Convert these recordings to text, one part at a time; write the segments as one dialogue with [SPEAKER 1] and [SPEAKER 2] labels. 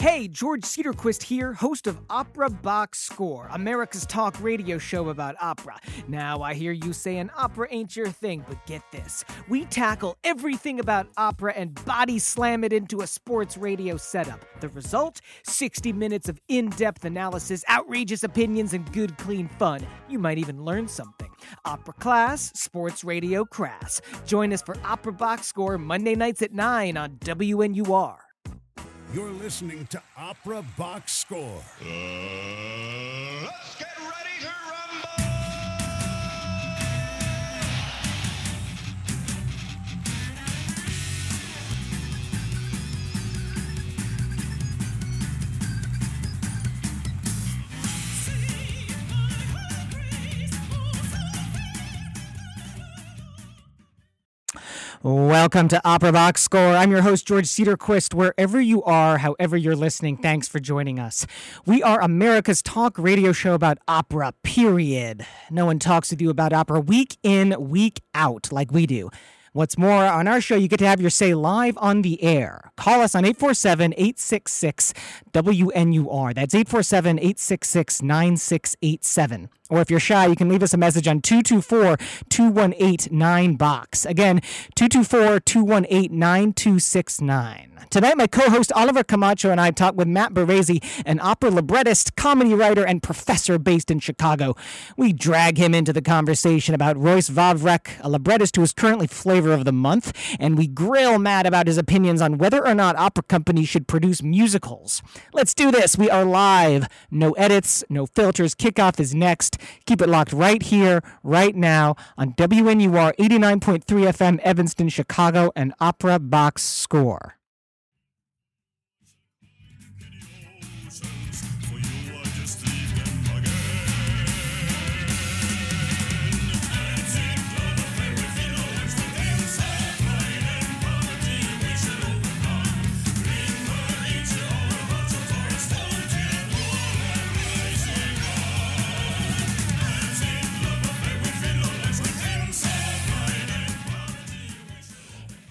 [SPEAKER 1] Hey, George Cedarquist here, host of Opera Box Score, America's talk radio show about opera. Now, I hear you saying opera ain't your thing, but get this. We tackle everything about opera and body slam it into a sports radio setup. The result 60 minutes of in depth analysis, outrageous opinions, and good, clean fun. You might even learn something. Opera class, sports radio crass. Join us for Opera Box Score Monday nights at 9 on WNUR.
[SPEAKER 2] You're listening to Opera Box Score.
[SPEAKER 3] Uh, let's
[SPEAKER 1] Welcome to Opera Box Score. I'm your host, George Cedarquist. Wherever you are, however you're listening, thanks for joining us. We are America's talk radio show about opera, period. No one talks with you about opera week in, week out, like we do. What's more, on our show, you get to have your say live on the air. Call us on 847 866 WNUR. That's 847 866 9687. Or if you're shy, you can leave us a message on 224 218 9box. Again, 224 218 9269. Tonight, my co host Oliver Camacho and I talk with Matt Boresi, an opera librettist, comedy writer, and professor based in Chicago. We drag him into the conversation about Royce Vavrek, a librettist who is currently flavor of the month, and we grill Matt about his opinions on whether or not opera companies should produce musicals. Let's do this. We are live. No edits, no filters. Kickoff is next. Keep it locked right here, right now on WNUR 89.3 FM, Evanston, Chicago, and Opera Box Score.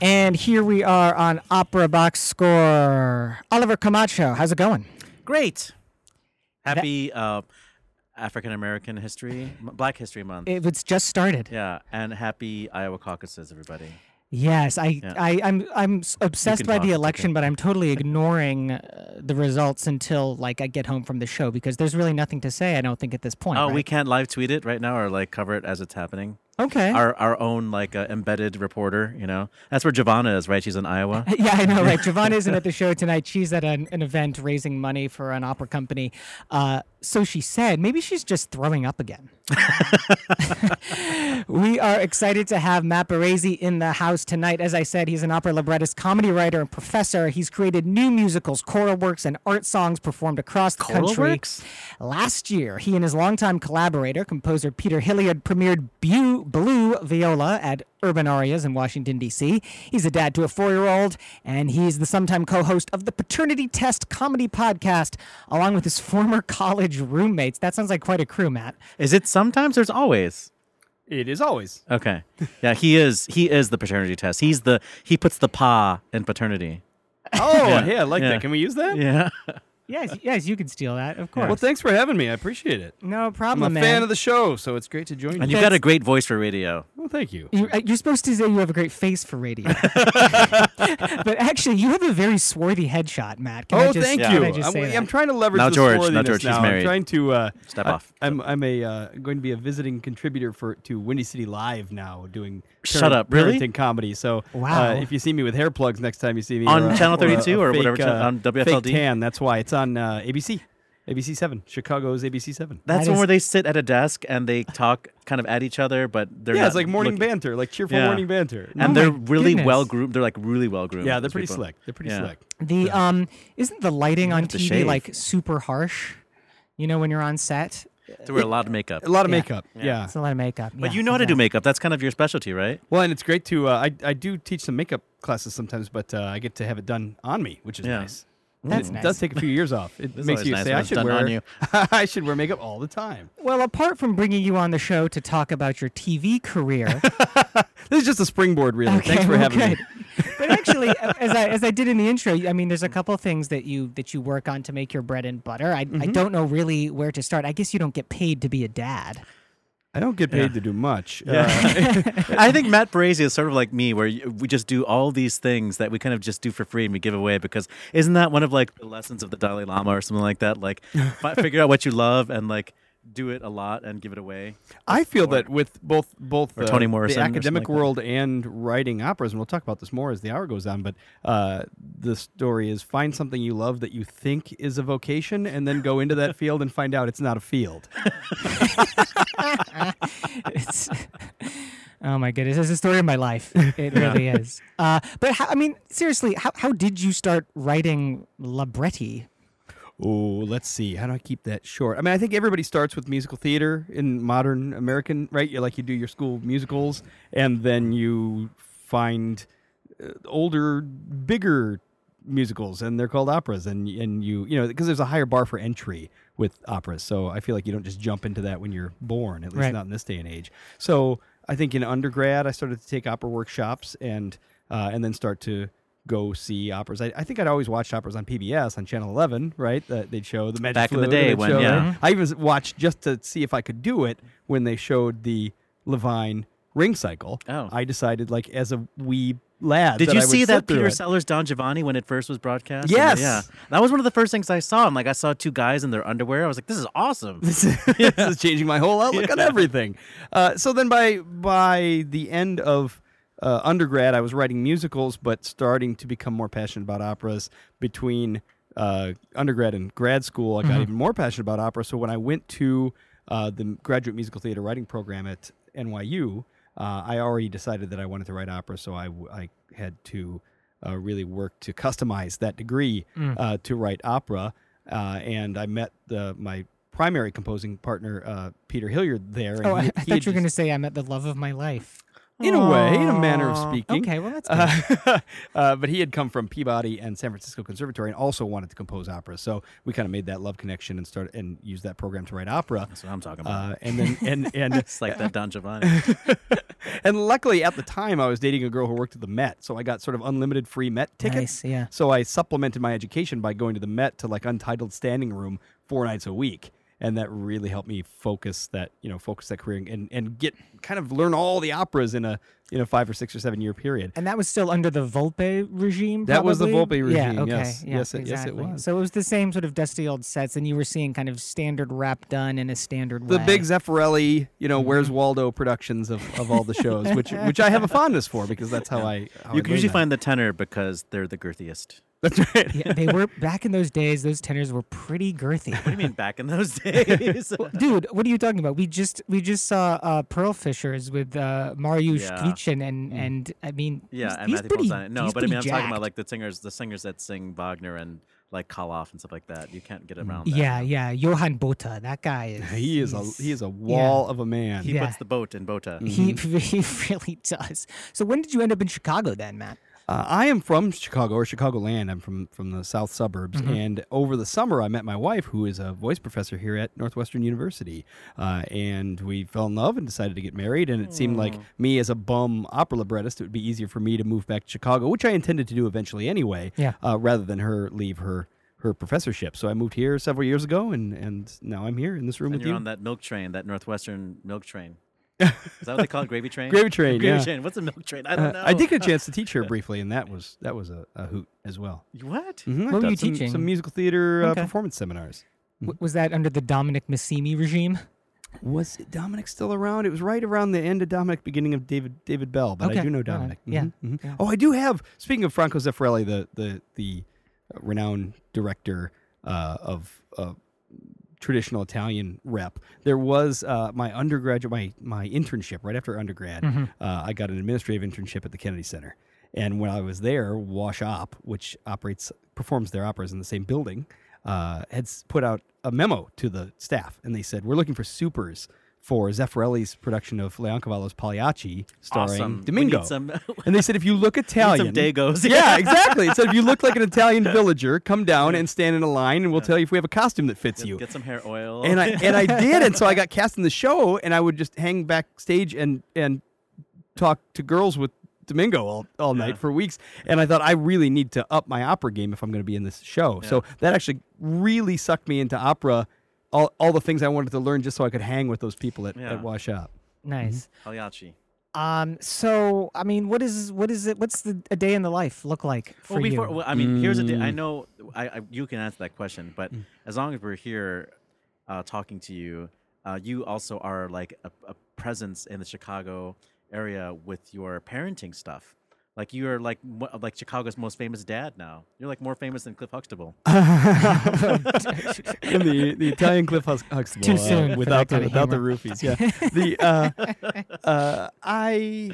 [SPEAKER 1] And here we are on Opera Box Score. Oliver Camacho, how's it going?
[SPEAKER 4] Great. Happy uh, African American History, Black History Month.
[SPEAKER 1] It, it's just started.
[SPEAKER 4] yeah, and happy Iowa caucuses, everybody.
[SPEAKER 1] Yes, I,
[SPEAKER 4] Yeah.
[SPEAKER 1] I, I'm, I'm obsessed by the election, but I'm totally ignoring uh, the results until like I get home from the show because there's really nothing to say. I don't think at this point.
[SPEAKER 4] Oh, we can't live tweet it right now or like cover it as it's happening.
[SPEAKER 1] Okay.
[SPEAKER 4] Our our own like uh, embedded reporter, you know. That's where Giovanna is, right? She's in Iowa.
[SPEAKER 1] yeah, I know, right? Giovanna isn't at the show tonight. She's at an, an event raising money for an opera company. Uh, so she said, maybe she's just throwing up again. we are excited to have Matt in the house tonight. As I said, he's an opera librettist, comedy writer, and professor. He's created new musicals, choral works, and art songs performed across the
[SPEAKER 4] Choral
[SPEAKER 1] country.
[SPEAKER 4] works?
[SPEAKER 1] Last year, he and his longtime collaborator, composer Peter Hilliard, premiered Blue Viola at UrbanArias in Washington, D.C. He's a dad to a four year old, and he's the sometime co host of the Paternity Test comedy podcast, along with his former college roommates. That sounds like quite a crew, Matt.
[SPEAKER 4] Is it sometimes or it's always?
[SPEAKER 5] It is always.
[SPEAKER 4] Okay. Yeah, he is he is the paternity test. He's the he puts the pa in paternity.
[SPEAKER 5] Oh,
[SPEAKER 4] Yeah,
[SPEAKER 5] hey, I like
[SPEAKER 4] yeah.
[SPEAKER 5] that. Can we use that?
[SPEAKER 4] Yeah.
[SPEAKER 1] Yes, yes, you can steal that, of course.
[SPEAKER 5] Well, thanks for having me. I appreciate it.
[SPEAKER 1] no problem.
[SPEAKER 5] I'm
[SPEAKER 1] problem,
[SPEAKER 5] a
[SPEAKER 1] man.
[SPEAKER 5] fan of the show, so it's great to join
[SPEAKER 4] And
[SPEAKER 5] you.
[SPEAKER 4] you've got a great voice for radio.
[SPEAKER 5] Well, thank you.
[SPEAKER 1] You're, uh, you're supposed to say you have a great face for radio, but actually, you have a very swarthy headshot, Matt. Can I
[SPEAKER 5] Oh,
[SPEAKER 1] just,
[SPEAKER 5] thank
[SPEAKER 1] can
[SPEAKER 5] you.
[SPEAKER 1] I just
[SPEAKER 5] I'm,
[SPEAKER 1] say
[SPEAKER 5] I'm trying to leverage this.
[SPEAKER 4] Now
[SPEAKER 5] the
[SPEAKER 4] George, now
[SPEAKER 5] swarthiness
[SPEAKER 4] George, she's
[SPEAKER 5] now.
[SPEAKER 4] married.
[SPEAKER 5] I'm trying to uh,
[SPEAKER 4] Step
[SPEAKER 5] I-
[SPEAKER 4] off.
[SPEAKER 5] I'm I'm a uh, going to be a visiting contributor for to Windy City Live now, doing
[SPEAKER 4] Shut
[SPEAKER 5] parent-
[SPEAKER 4] up, really?
[SPEAKER 5] parenting comedy. So
[SPEAKER 1] Wow.
[SPEAKER 5] uh, if you see me with hair plugs next time you see me
[SPEAKER 4] On
[SPEAKER 5] or a-
[SPEAKER 4] Channel
[SPEAKER 5] or a-
[SPEAKER 4] 32
[SPEAKER 5] a
[SPEAKER 4] or
[SPEAKER 5] fake,
[SPEAKER 4] whatever cha-
[SPEAKER 5] uh,
[SPEAKER 4] on
[SPEAKER 5] fake
[SPEAKER 4] WFLD?
[SPEAKER 5] tan, that's why it's on uh, ABC. ABC Seven, Chicago's ABC Seven.
[SPEAKER 4] That's
[SPEAKER 1] That
[SPEAKER 4] one
[SPEAKER 1] is-
[SPEAKER 4] where they sit at a desk and they talk kind of at each other, but they're
[SPEAKER 5] yeah,
[SPEAKER 4] not
[SPEAKER 5] it's like morning
[SPEAKER 4] looking-
[SPEAKER 5] banter, like cheerful
[SPEAKER 4] Yeah.
[SPEAKER 5] morning banter.
[SPEAKER 4] And
[SPEAKER 1] Oh
[SPEAKER 4] they're really
[SPEAKER 1] goodness.
[SPEAKER 4] well groomed. They're like really well groomed.
[SPEAKER 5] yeah, they're
[SPEAKER 4] these
[SPEAKER 5] pretty
[SPEAKER 4] people.
[SPEAKER 5] slick. They're pretty
[SPEAKER 4] Yeah.
[SPEAKER 5] slick.
[SPEAKER 1] The um isn't the lighting on
[SPEAKER 4] have to
[SPEAKER 1] TV
[SPEAKER 4] shave.
[SPEAKER 1] like super harsh? You know when you're on set,
[SPEAKER 4] They wear a lot of makeup.
[SPEAKER 5] A lot of
[SPEAKER 1] Yeah.
[SPEAKER 5] makeup. Yeah.
[SPEAKER 1] it's a lot of makeup.
[SPEAKER 4] But
[SPEAKER 1] Yeah,
[SPEAKER 4] you know how to do makeup. That's kind of your specialty, right?
[SPEAKER 5] Well, and it's great to. Uh, I I do teach some makeup classes sometimes, but uh, I get to have it done on me, which is
[SPEAKER 4] Yeah.
[SPEAKER 5] nice.
[SPEAKER 1] That's
[SPEAKER 5] it
[SPEAKER 1] nice.
[SPEAKER 5] does take a few years off. It
[SPEAKER 4] It's
[SPEAKER 5] makes you
[SPEAKER 4] nice
[SPEAKER 5] say I should wear
[SPEAKER 4] on you."
[SPEAKER 5] I should wear makeup all the time.
[SPEAKER 1] Well, apart from bringing you on the show to talk about your TV career,
[SPEAKER 5] This is just a springboard, really.
[SPEAKER 1] Okay,
[SPEAKER 5] Thanks for
[SPEAKER 1] well,
[SPEAKER 5] having me.
[SPEAKER 1] but actually, as I as I did in the intro, I mean, there's a couple things that you that you work on to make your bread and butter. I
[SPEAKER 5] Mm-hmm.
[SPEAKER 1] I don't know really where to start. I guess you don't get paid to be a dad.
[SPEAKER 5] I don't get paid
[SPEAKER 4] Yeah.
[SPEAKER 5] to do much.
[SPEAKER 4] Yeah.
[SPEAKER 5] Uh,
[SPEAKER 4] I think Matt Boresi is sort of like me, where we just do all these things that we kind of just do for free and we give away because isn't that one of like the lessons of the Dalai Lama or something like that? Like, figure out what you love and like do it a lot and give it away.
[SPEAKER 5] I feel
[SPEAKER 4] Or-
[SPEAKER 5] that with both both
[SPEAKER 4] Or
[SPEAKER 5] uh,
[SPEAKER 4] Toni
[SPEAKER 5] the
[SPEAKER 4] Morrison or
[SPEAKER 5] academic
[SPEAKER 4] like that.
[SPEAKER 5] world and writing operas, and we'll talk about this more as the hour goes on. But uh, the story is find something you love that you think is a vocation, and then go into that field and find out it's not a field.
[SPEAKER 1] It's, oh my goodness, it's the story of my life. It really is. Uh, but how, I mean, seriously, how how did you start writing libretti?
[SPEAKER 5] Oh, let's see. How do I keep that short? I mean, I think everybody starts with musical theater in modern American, right? You like you do your school musicals, and then you find uh, older, bigger musicals, and they're called operas. And and you you know because there's a higher bar for entry with operas, so I feel like you don't just jump into that when you're born, at least
[SPEAKER 1] Right.
[SPEAKER 5] not in this day and age. So I think in undergrad, I started to take opera workshops and uh, and then start to go see operas. I, I think I'd always watched operas on PBS on Channel 11, right? That they'd show the Magic
[SPEAKER 4] Back in the day when-
[SPEAKER 5] show-
[SPEAKER 4] yeah.
[SPEAKER 5] I even watched just to see if I could do it when they showed the Levine ring cycle.
[SPEAKER 4] Oh.
[SPEAKER 5] I decided like as a wee lad.
[SPEAKER 4] Did you see that Peter
[SPEAKER 5] it.
[SPEAKER 4] Sellars Don Giovanni when it first was broadcast? And,
[SPEAKER 5] Yes.
[SPEAKER 4] yeah. That was one of the first things I saw. I'm like, I saw two guys in their underwear. I was like, this is awesome.
[SPEAKER 5] this is changing my whole outlook on everything. Uh, so then by by the end of uh, undergrad, I was writing musicals, but starting to become more passionate about operas. Between uh, undergrad and grad school, I got even more passionate about opera. So when I went to uh, the graduate musical theater writing program at NYU, uh, I already decided that I wanted to write opera. So I, w- I had to uh, really work to customize that degree uh, to write opera. Uh, and I met the, my primary composing partner, uh, Peter Hilliard, there.
[SPEAKER 1] Oh, I, I thought you were going to say I met the love of my life.
[SPEAKER 5] In a way, in a manner of speaking.
[SPEAKER 1] Okay, well that's good.
[SPEAKER 5] Uh, uh, but he had come from Peabody and San Francisco Conservatory and also wanted to compose opera. So we kind of made that love connection and started and used that program to write opera.
[SPEAKER 4] That's what I'm talking about.
[SPEAKER 5] Uh, and then and and
[SPEAKER 4] it's like that Don Giovanni.
[SPEAKER 5] and luckily at the time I was dating a girl who worked at the Met, so I got sort of unlimited free Met tickets.
[SPEAKER 1] Nice, yeah.
[SPEAKER 5] So I supplemented my education by going to the Met to like untitled standing room four nights a week. And that really helped me focus that, you know, focus that career and, and get kind of learn all the operas in a you know five or six or seven year period.
[SPEAKER 1] And that was still under the Volpe regime.
[SPEAKER 5] That was the
[SPEAKER 1] probably?
[SPEAKER 5] Volpe
[SPEAKER 1] Yeah.
[SPEAKER 5] regime,
[SPEAKER 1] Okay.
[SPEAKER 5] yes.
[SPEAKER 1] Yeah,
[SPEAKER 5] Yes, it- yes, it was.
[SPEAKER 1] So it was the same sort of dusty old sets, and you were seeing kind of standard rap done in a standard way.
[SPEAKER 5] the big Zeffirelli, you know,
[SPEAKER 1] Mm-hmm.
[SPEAKER 5] Where's Waldo productions of, of all the shows, which which I have a fondness for because that's how I. How
[SPEAKER 4] you
[SPEAKER 5] I
[SPEAKER 4] can usually
[SPEAKER 5] learned
[SPEAKER 4] find the tenor because they're the girthiest.
[SPEAKER 5] That's right.
[SPEAKER 1] Yeah, they were back in those days. Those tenors were pretty girthy.
[SPEAKER 4] What do you mean back in those days?
[SPEAKER 1] Dude, what are you talking about? We just we just saw uh, Pearl Fishers with uh, Mariusz
[SPEAKER 4] Yeah
[SPEAKER 1] production and mm. and I mean
[SPEAKER 4] yeah,
[SPEAKER 1] he's,
[SPEAKER 4] and
[SPEAKER 1] he's pretty,
[SPEAKER 4] on it.
[SPEAKER 1] No,
[SPEAKER 4] but I mean I'm
[SPEAKER 1] jacked.
[SPEAKER 4] talking about like the singers, the singers that sing Wagner and like Koloff and stuff like that. You can't get mm. around. That.
[SPEAKER 1] Yeah, yeah. Johan Botha, that guy is.
[SPEAKER 5] he is a he is a wall yeah. of a man.
[SPEAKER 4] He
[SPEAKER 1] yeah.
[SPEAKER 4] puts the boat in
[SPEAKER 1] Botha.
[SPEAKER 5] Mm-hmm.
[SPEAKER 1] He he really does. So when did you end up in Chicago then, Matt?
[SPEAKER 5] Uh, I am from Chicago or Chicagoland. I'm from from the South suburbs,
[SPEAKER 1] Mm-hmm.
[SPEAKER 5] and over the summer I met my wife, who is a voice professor here at Northwestern University, uh, and we fell in love and decided to get married. And it seemed like me as a bum opera librettist, it would be easier for me to move back to Chicago, which I intended to do eventually anyway.
[SPEAKER 1] Yeah.
[SPEAKER 5] Uh, rather than her leave her her professorship. So I moved here several years ago, and and now I'm here in this room
[SPEAKER 4] And
[SPEAKER 5] with
[SPEAKER 4] you're
[SPEAKER 5] you.
[SPEAKER 4] on that milk train, that Northwestern milk train. Is that what they call it? Gravy train?
[SPEAKER 5] Gravy train,
[SPEAKER 4] Gravy
[SPEAKER 5] yeah.
[SPEAKER 4] train. What's a milk train? I
[SPEAKER 5] Uh,
[SPEAKER 4] don't know.
[SPEAKER 5] I did get a chance to teach her briefly, and that was that was a, a hoot as well.
[SPEAKER 4] What?
[SPEAKER 5] Mhm,
[SPEAKER 1] What were you
[SPEAKER 5] some,
[SPEAKER 1] teaching?
[SPEAKER 5] Some musical theater uh, performance seminars.
[SPEAKER 1] W- was that under the Dominic Missimi regime?
[SPEAKER 5] Was Dominic still around? It was right around the end of Dominic, beginning of David David Bell, but
[SPEAKER 1] Okay,
[SPEAKER 5] I do know
[SPEAKER 1] all right,
[SPEAKER 5] Dominic.
[SPEAKER 1] yeah,
[SPEAKER 5] Mhm, mhm.
[SPEAKER 1] yeah.
[SPEAKER 5] Oh, I do have. Speaking of Franco Zeffirelli, the the the uh, renowned director uh, of uh, traditional Italian rep. There was uh, my undergraduate, my my internship right after undergrad.
[SPEAKER 1] Mm-hmm.
[SPEAKER 5] Uh, I got an administrative internship at the Kennedy Center, and when I was there, Wash Op, which operates performs their operas in the same building, uh, had put out a memo to the staff, and they said, "We're looking for supers." For Zeffirelli's production of Leoncavallo's Pagliacci, starring
[SPEAKER 4] Awesome.
[SPEAKER 5] Domingo,
[SPEAKER 4] some-
[SPEAKER 5] and they said if you look Italian, some
[SPEAKER 4] Dagos.
[SPEAKER 5] yeah, exactly. It said if you look like an Italian villager, come down and stand in a line, and we'll tell you if we have a costume that fits you.
[SPEAKER 4] Get some hair oil.
[SPEAKER 5] And I and I did, and so I got cast in the show, and I would just hang backstage and and talk to girls with Domingo all, all night for weeks. And I thought I really need to up my opera game if I'm going to be in this show. So that actually really sucked me into opera. All, all the things I wanted to learn just so I could hang with those people at,
[SPEAKER 4] Yeah.
[SPEAKER 5] at Wash Up.
[SPEAKER 1] Nice.
[SPEAKER 4] Pagliacci.
[SPEAKER 1] Um. So, I mean, what is what is it? What's the a day in the life look like for
[SPEAKER 4] well, before,
[SPEAKER 1] you?
[SPEAKER 4] well, I mean, here's the thing.
[SPEAKER 5] Mm.
[SPEAKER 4] I know I, I you can answer that question, but as long as we're here uh, talking to you, uh, you also are like a, a presence in the Chicago area with your parenting stuff. Like you are like like Chicago's most famous dad now. You're like more famous than Cliff Huxtable.
[SPEAKER 5] The the Italian Cliff Hux- Huxtable
[SPEAKER 1] Too
[SPEAKER 5] uh,
[SPEAKER 1] soon for
[SPEAKER 5] without the
[SPEAKER 1] kinda
[SPEAKER 5] without the roofies. Yeah, the uh, uh, I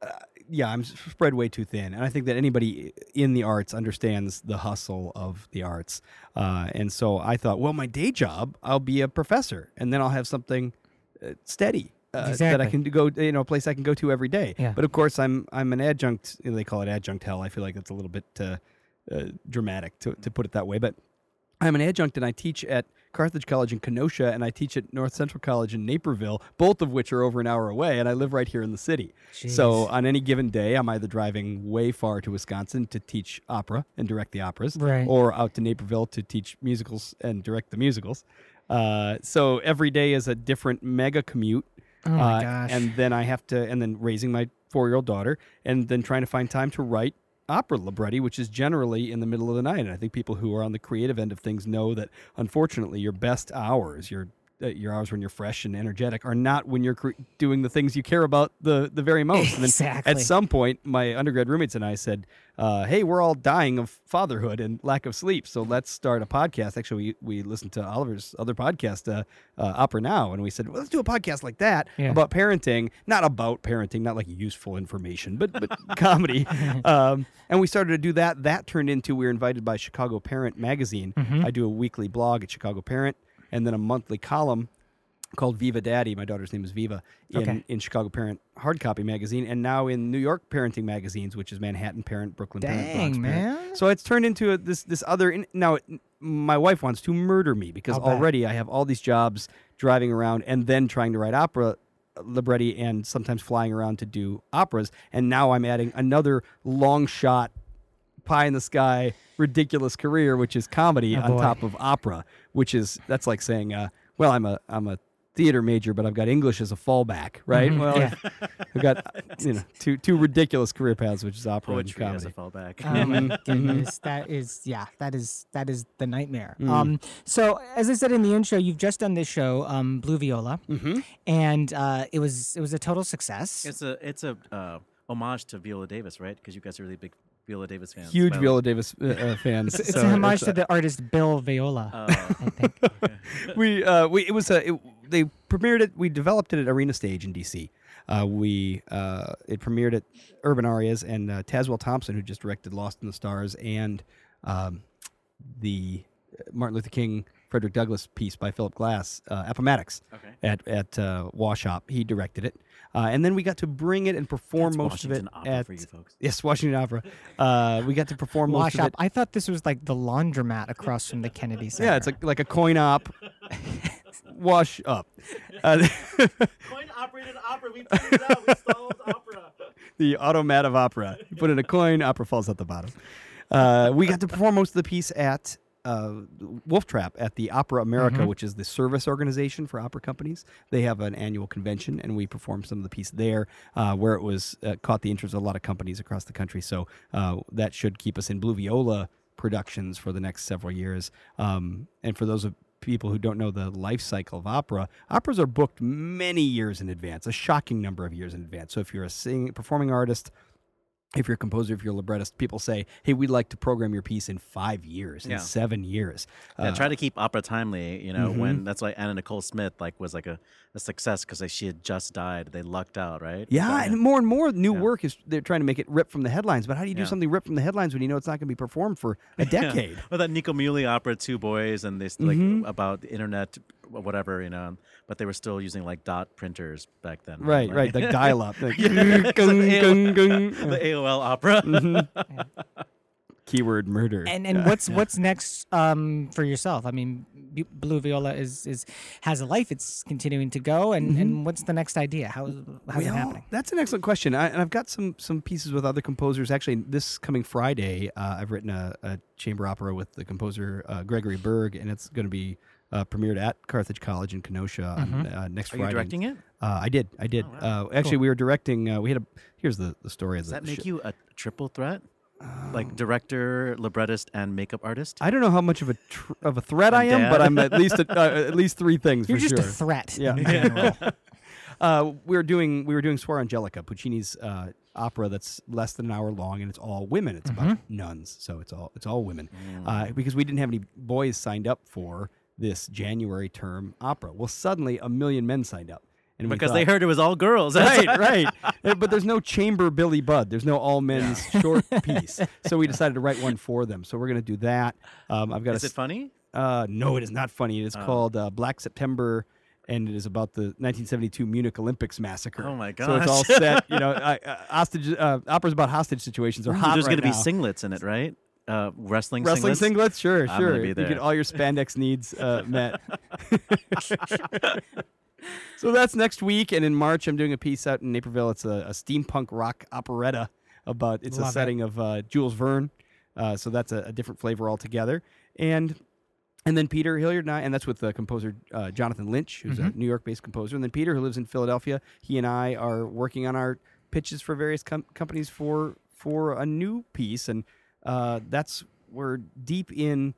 [SPEAKER 5] uh, yeah I'm spread way too thin, and I think that anybody in the arts understands the hustle of the arts. Uh, and so I thought, well, my day job, I'll be a professor, and then I'll have something uh, steady. Uh, That I can go, you know, a place I can go to every day.
[SPEAKER 1] Yeah.
[SPEAKER 5] But of course, I'm I'm an adjunct. you know, They call it adjunct hell. I feel like that's a little bit uh, uh, dramatic to, to put it that way. But I'm an adjunct and I teach at Carthage College in Kenosha and I teach at North Central College in Naperville, both of which are over an hour away, and I live right here in the city. So on any given day, I'm either driving way far to Wisconsin to teach opera and direct the operas,
[SPEAKER 1] Right.
[SPEAKER 5] or out to Naperville to teach musicals and direct the musicals. Uh, so every day is a different mega commute.
[SPEAKER 1] Oh my
[SPEAKER 5] Uh,
[SPEAKER 1] gosh.
[SPEAKER 5] And then I have to, and then raising my four year old daughter, and then trying to find time to write opera libretti, which is generally in the middle of the night. And I think people who are on the creative end of things know that unfortunately your best hours, your uh, your hours when you're fresh and energetic, are not when you're cre- doing the things you care about the the very most. And then
[SPEAKER 1] Exactly.
[SPEAKER 5] at some point, my undergrad roommates and I said, uh, "Hey, we're all dying of fatherhood and lack of sleep, so let's start a podcast." Actually, we we listened to Oliver's other podcast, uh, uh, Opera Now, and we said, well, "Let's do a podcast like that
[SPEAKER 1] Yeah.
[SPEAKER 5] about parenting, not about parenting, not like useful information, but but comedy." Um, and we started to do that. That turned into we were invited by Chicago Parent Magazine.
[SPEAKER 1] Mm-hmm.
[SPEAKER 5] I do a weekly blog at Chicago Parent, and then a monthly column called Viva Daddy. My daughter's name is Viva in,
[SPEAKER 1] Okay.
[SPEAKER 5] in Chicago Parent hard copy magazine, and now in New York parenting magazines, which is Manhattan Parent, Brooklyn Parent,
[SPEAKER 1] Dang,
[SPEAKER 5] Bronx Parent.
[SPEAKER 1] man.
[SPEAKER 5] So it's turned into a, this this other. in- Now, it- my wife wants to murder me because
[SPEAKER 1] I'll bet.
[SPEAKER 5] already I have all these jobs driving around and then trying to write opera libretti and sometimes flying around to do operas, and now I'm adding another long shot pie in the sky ridiculous career which is comedy
[SPEAKER 1] Oh,
[SPEAKER 5] on
[SPEAKER 1] boy.
[SPEAKER 5] top of opera which is that's like saying uh, well i'm a i'm a theater major but i've got english as a fallback right
[SPEAKER 1] Mhm,
[SPEAKER 5] well
[SPEAKER 1] yeah.
[SPEAKER 5] i've got you know two two ridiculous career paths which is opera
[SPEAKER 4] Poetry
[SPEAKER 5] and
[SPEAKER 4] as a
[SPEAKER 5] comedy
[SPEAKER 4] fallback.
[SPEAKER 1] Oh my
[SPEAKER 5] Mhm,
[SPEAKER 1] goodness, that is yeah, that is that is the nightmare.
[SPEAKER 5] Mm.
[SPEAKER 1] Um, so as I said in the intro, you've just done this show, um, Blue Viola,
[SPEAKER 5] Mhm.
[SPEAKER 1] and uh, it was it was a total success.
[SPEAKER 4] It's a it's a uh, homage to Viola Davis, right? Because you guys are really big Viola Davis fans.
[SPEAKER 5] huge
[SPEAKER 4] By the-
[SPEAKER 5] viola davis uh, uh, fans
[SPEAKER 1] It's
[SPEAKER 5] so
[SPEAKER 1] a homage
[SPEAKER 5] it's,
[SPEAKER 1] to
[SPEAKER 5] uh,
[SPEAKER 1] the artist Bill Viola,
[SPEAKER 4] Oh,
[SPEAKER 1] I think.
[SPEAKER 5] we uh we it was a it, they premiered it we developed it at arena stage in dc uh we uh it premiered at urban arias and uh, thompson who just directed lost in the stars and um the martin luther king frederick douglass piece by philip glass uh appomattox
[SPEAKER 4] okay.
[SPEAKER 5] at at uh washop he directed it uh, and then we got to bring it and perform
[SPEAKER 4] That's
[SPEAKER 5] most
[SPEAKER 4] Washington
[SPEAKER 5] of it
[SPEAKER 4] Opera
[SPEAKER 5] at
[SPEAKER 4] for you folks.
[SPEAKER 5] yes washington opera uh we got to perform most
[SPEAKER 1] Wash
[SPEAKER 5] of
[SPEAKER 1] up.
[SPEAKER 5] it
[SPEAKER 1] I thought this was like the laundromat across from the Kennedy Center.
[SPEAKER 5] yeah it's like like a coin op wash up uh,
[SPEAKER 4] Coin operated opera. We figured it out. We solved opera.
[SPEAKER 5] the automat of opera. You put in a coin, opera falls at the bottom. Uh, we got to perform most of the piece at uh, Wolf Trap at the Opera America, which is the service organization for opera companies. They have an annual convention, and we performed some of the piece there, uh, where it was uh, caught the interest of a lot of companies across the country. So uh, that should keep us in Blue Viola productions for the next several years. Um, and for those of people who don't know the life cycle of opera, operas are booked many years in advance, a shocking number of years in advance. So if you're a sing, performing artist, if you're a composer, if you're a librettist, people say, "Hey, we'd like to program your piece in five years, in
[SPEAKER 4] Yeah.
[SPEAKER 5] seven years."
[SPEAKER 4] Yeah,
[SPEAKER 5] Uh,
[SPEAKER 4] try to keep opera timely. You know,
[SPEAKER 5] Mm-hmm.
[SPEAKER 4] when that's why Anna Nicole Smith like was like a, a success because like, she had just died. They lucked out, right?
[SPEAKER 5] yeah,
[SPEAKER 4] So,
[SPEAKER 5] and more and more new
[SPEAKER 4] Yeah.
[SPEAKER 5] work is they're trying to make it rip from the headlines. But how do you do something rip from the headlines when you know it's not going to be performed for a decade?
[SPEAKER 4] Well, that Nico Muhly opera, Two Boys, and they st- like about the internet, whatever, you know. But they were still using like dot printers back then.
[SPEAKER 5] right, right, the dial-up, like,
[SPEAKER 4] Yeah, it's
[SPEAKER 5] gung,
[SPEAKER 4] like
[SPEAKER 5] gung,
[SPEAKER 4] AOL
[SPEAKER 5] gung.
[SPEAKER 4] the AOL opera.
[SPEAKER 5] keyword murder.
[SPEAKER 1] And and what's what's next um, for yourself? I mean, Blue Viola is is has a life. It's continuing to go. And, and what's the next idea? How how's it
[SPEAKER 5] Mm-hmm.
[SPEAKER 1] Happening?
[SPEAKER 5] That's an excellent question. I, and I've got some some pieces with other composers. Actually, this coming Friday, uh, I've written a, a chamber opera with the composer uh, Gregory Berg, and it's going to be uh, premiered at Carthage College in Kenosha on uh, next
[SPEAKER 4] Are you directing it?
[SPEAKER 5] Uh, I did. I did. uh, actually, we were directing. Uh, we had a. Here's the, the story. Of
[SPEAKER 4] Does
[SPEAKER 5] the
[SPEAKER 4] that make
[SPEAKER 5] sh-
[SPEAKER 4] you a triple threat? like director, librettist, and makeup artist?
[SPEAKER 5] I don't know how much of a tr- of a threat I
[SPEAKER 4] And
[SPEAKER 5] am, but. I'm at least a, uh, at least three things
[SPEAKER 1] You're
[SPEAKER 5] for
[SPEAKER 1] just
[SPEAKER 5] sure.
[SPEAKER 1] a threat.
[SPEAKER 5] Yeah.
[SPEAKER 1] in general.
[SPEAKER 5] Uh, we were doing we were doing Suor Angelica, Puccini's uh, opera that's less than an hour long, and it's all women. It's about nuns, so it's all it's all women. Uh, because we didn't have any boys signed up for this January term opera. Well, suddenly a million men signed up, and
[SPEAKER 4] because they heard it was all girls.
[SPEAKER 5] Right, right. Uh, But there's no chamber Billy Budd. There's no all men's short piece. So we decided to write one for them. So we're gonna do that. Um, I've got
[SPEAKER 4] Is
[SPEAKER 5] a
[SPEAKER 4] it funny?
[SPEAKER 5] uh, no, it is not funny. It is called uh, Black September, and it is about the 1972 Munich Olympics massacre.
[SPEAKER 4] Oh my god!
[SPEAKER 5] So it's all set. You know, uh, uh, hostage uh, operas about hostage situations are hot
[SPEAKER 4] There's
[SPEAKER 5] right
[SPEAKER 4] going to be singlets in it, right? Uh, wrestling,
[SPEAKER 5] Wrestling
[SPEAKER 4] singlets.
[SPEAKER 5] singlets, sure,
[SPEAKER 4] I'm
[SPEAKER 5] sure.
[SPEAKER 4] gonna
[SPEAKER 5] You get all your spandex needs uh, met. so that's next week, and in March, I'm doing a piece out in Naperville. It's a, a steampunk rock operetta about. It's
[SPEAKER 1] Love
[SPEAKER 5] a
[SPEAKER 1] it.
[SPEAKER 5] setting of uh, Jules Verne, uh, so that's a, a different flavor altogether. And and then Peter Hilliard and I, and that's with the composer uh, Jonathan Lynch, who's
[SPEAKER 1] Mm-hmm.
[SPEAKER 5] a New York-based composer, and then Peter, who lives in Philadelphia. He and I are working on our pitches for various com- companies for for a new piece, and uh, that's we're deep in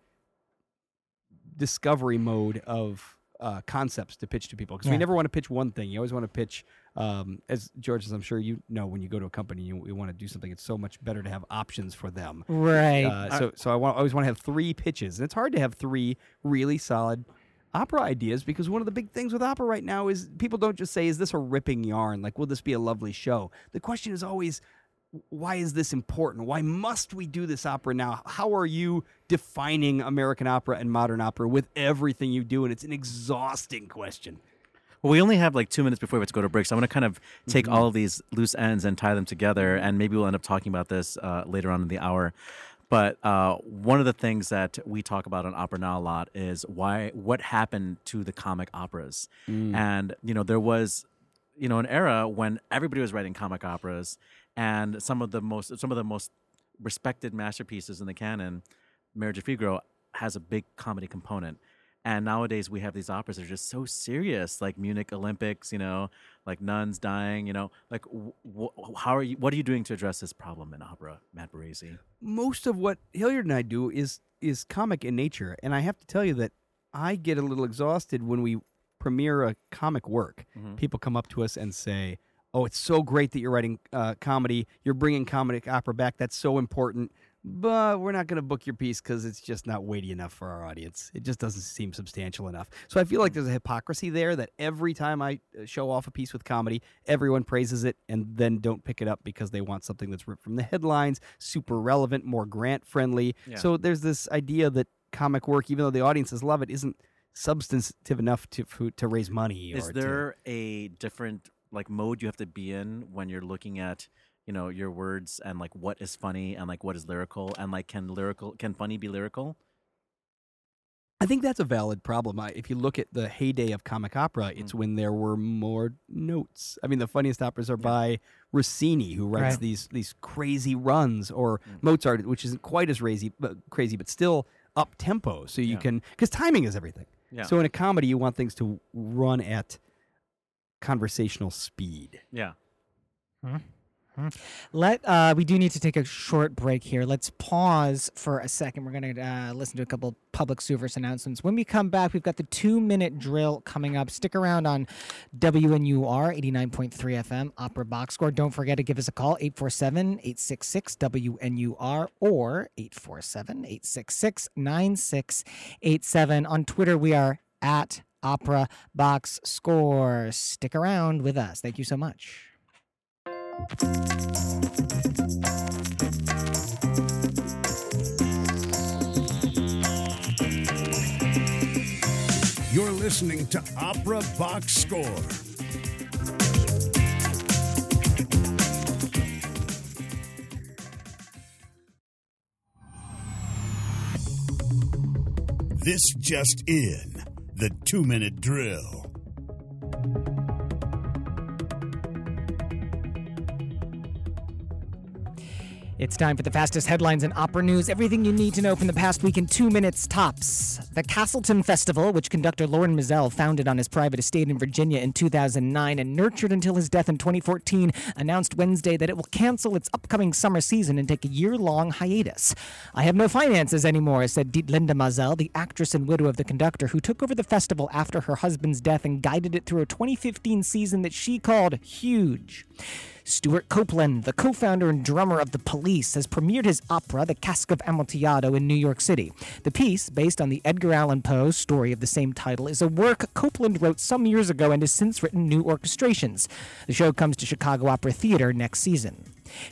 [SPEAKER 5] discovery mode of uh, concepts to pitch to people because
[SPEAKER 1] Yeah.
[SPEAKER 5] we never want to pitch one thing. You always want to pitch, um, as George, as I'm sure you know, when you go to a company, you, you want to do something. It's so much better to have options for them.
[SPEAKER 1] right.
[SPEAKER 5] Uh, so, so I want, always want to have three pitches, and it's hard to have three really solid opera ideas because one of the big things with opera right now is people don't just say, "Is this a ripping yarn?" Like, "Will this be a lovely show?" The question is always, "Why is this important? Why must we do this opera now? How are you defining American opera and modern opera with everything you do?" And it's an exhausting question.
[SPEAKER 4] Well, we only have like two minutes before we have to go to break, so I'm going to kind of take
[SPEAKER 5] Mm-hmm.
[SPEAKER 4] all of these loose ends and tie them together, and maybe we'll end up talking about this uh, later on in the hour. But uh, one of the things that we talk about on Opera Now a lot is why what happened to the comic operas,
[SPEAKER 5] Mm.
[SPEAKER 4] and you know there was, you know, an era when everybody was writing comic operas, and some of the most some of the most respected masterpieces in the canon, Marriage of Figaro has a big comedy component. And nowadays we have these operas that are just so serious, like Munich Olympics, you know, like nuns dying, you know, like w- w- how are you? What are you doing to address this problem in opera, Matt Boresi?
[SPEAKER 5] most of what Hilliard and I do is is comic in nature, and I have to tell you that I get a little exhausted when we premiere a comic work. Mm-hmm. People come up to us and say, "Oh, it's so great that you're writing uh, comedy. You're bringing comic opera back. That's so important." But we're not going to book your piece because it's just not weighty enough for our audience. It just doesn't seem substantial enough. So I feel like there's a hypocrisy there that every time I uh, show off a piece with comedy, everyone praises it and then don't pick it up because they want something that's ripped from the headlines, super relevant, more grant friendly. So there's this idea that comic work, even though the audiences love it, isn't substantive enough to to raise money.
[SPEAKER 4] Is
[SPEAKER 5] or to-
[SPEAKER 4] there a different like mode you have to be in when you're looking at you know your words and like what is funny and like what is lyrical and like can lyrical can funny be lyrical?
[SPEAKER 5] I think that's a valid problem. I, if you look at the heyday of comic opera, it's
[SPEAKER 4] Mm.
[SPEAKER 5] when there were more notes. I mean, the funniest operas are by Rossini, who writes
[SPEAKER 1] Right.
[SPEAKER 5] these these crazy runs, or
[SPEAKER 4] Mm.
[SPEAKER 5] Mozart, which isn't quite as crazy, but crazy, but still up tempo. So you
[SPEAKER 4] Yeah.
[SPEAKER 5] can because timing is everything.
[SPEAKER 4] Yeah.
[SPEAKER 5] So in a comedy, you want things to run at conversational speed.
[SPEAKER 4] Yeah.
[SPEAKER 1] Let uh, we do need to take a short break here. Let's pause for a second. We're going to uh, listen to a couple public service announcements. When we come back, we've got the two minute drill coming up. Stick around on WNUR 89.3 FM Opera Box Score. Don't forget to give us a call 847 866 WNUR or 847 866 9687. On Twitter, we are at Opera Box Score. Stick around with us. Thank you so much.
[SPEAKER 2] You're listening to Opera Box Score. This just in the two minute drill.
[SPEAKER 1] It's time for the fastest headlines in opera news. Everything you need to know from the past week in two minutes tops. The Castleton Festival, which conductor Lorin Maazel founded on his private estate in Virginia in 2009 and nurtured until his death in 2014, announced Wednesday that it will cancel its upcoming summer season and take a year long hiatus. I have no finances anymore, said Linda Maazel, the actress and widow of the conductor who took over the festival after her husband's death and guided it through a 2015 season that she called huge. Stewart Copeland, the co founder and drummer of The Police, has premiered his opera, The Cask of Amontillado, in New York City. The piece, based on the Edgar Allan Poe story of the same title, is a work Copeland wrote some years ago and has since written new orchestrations. The show comes to Chicago Opera Theater next season.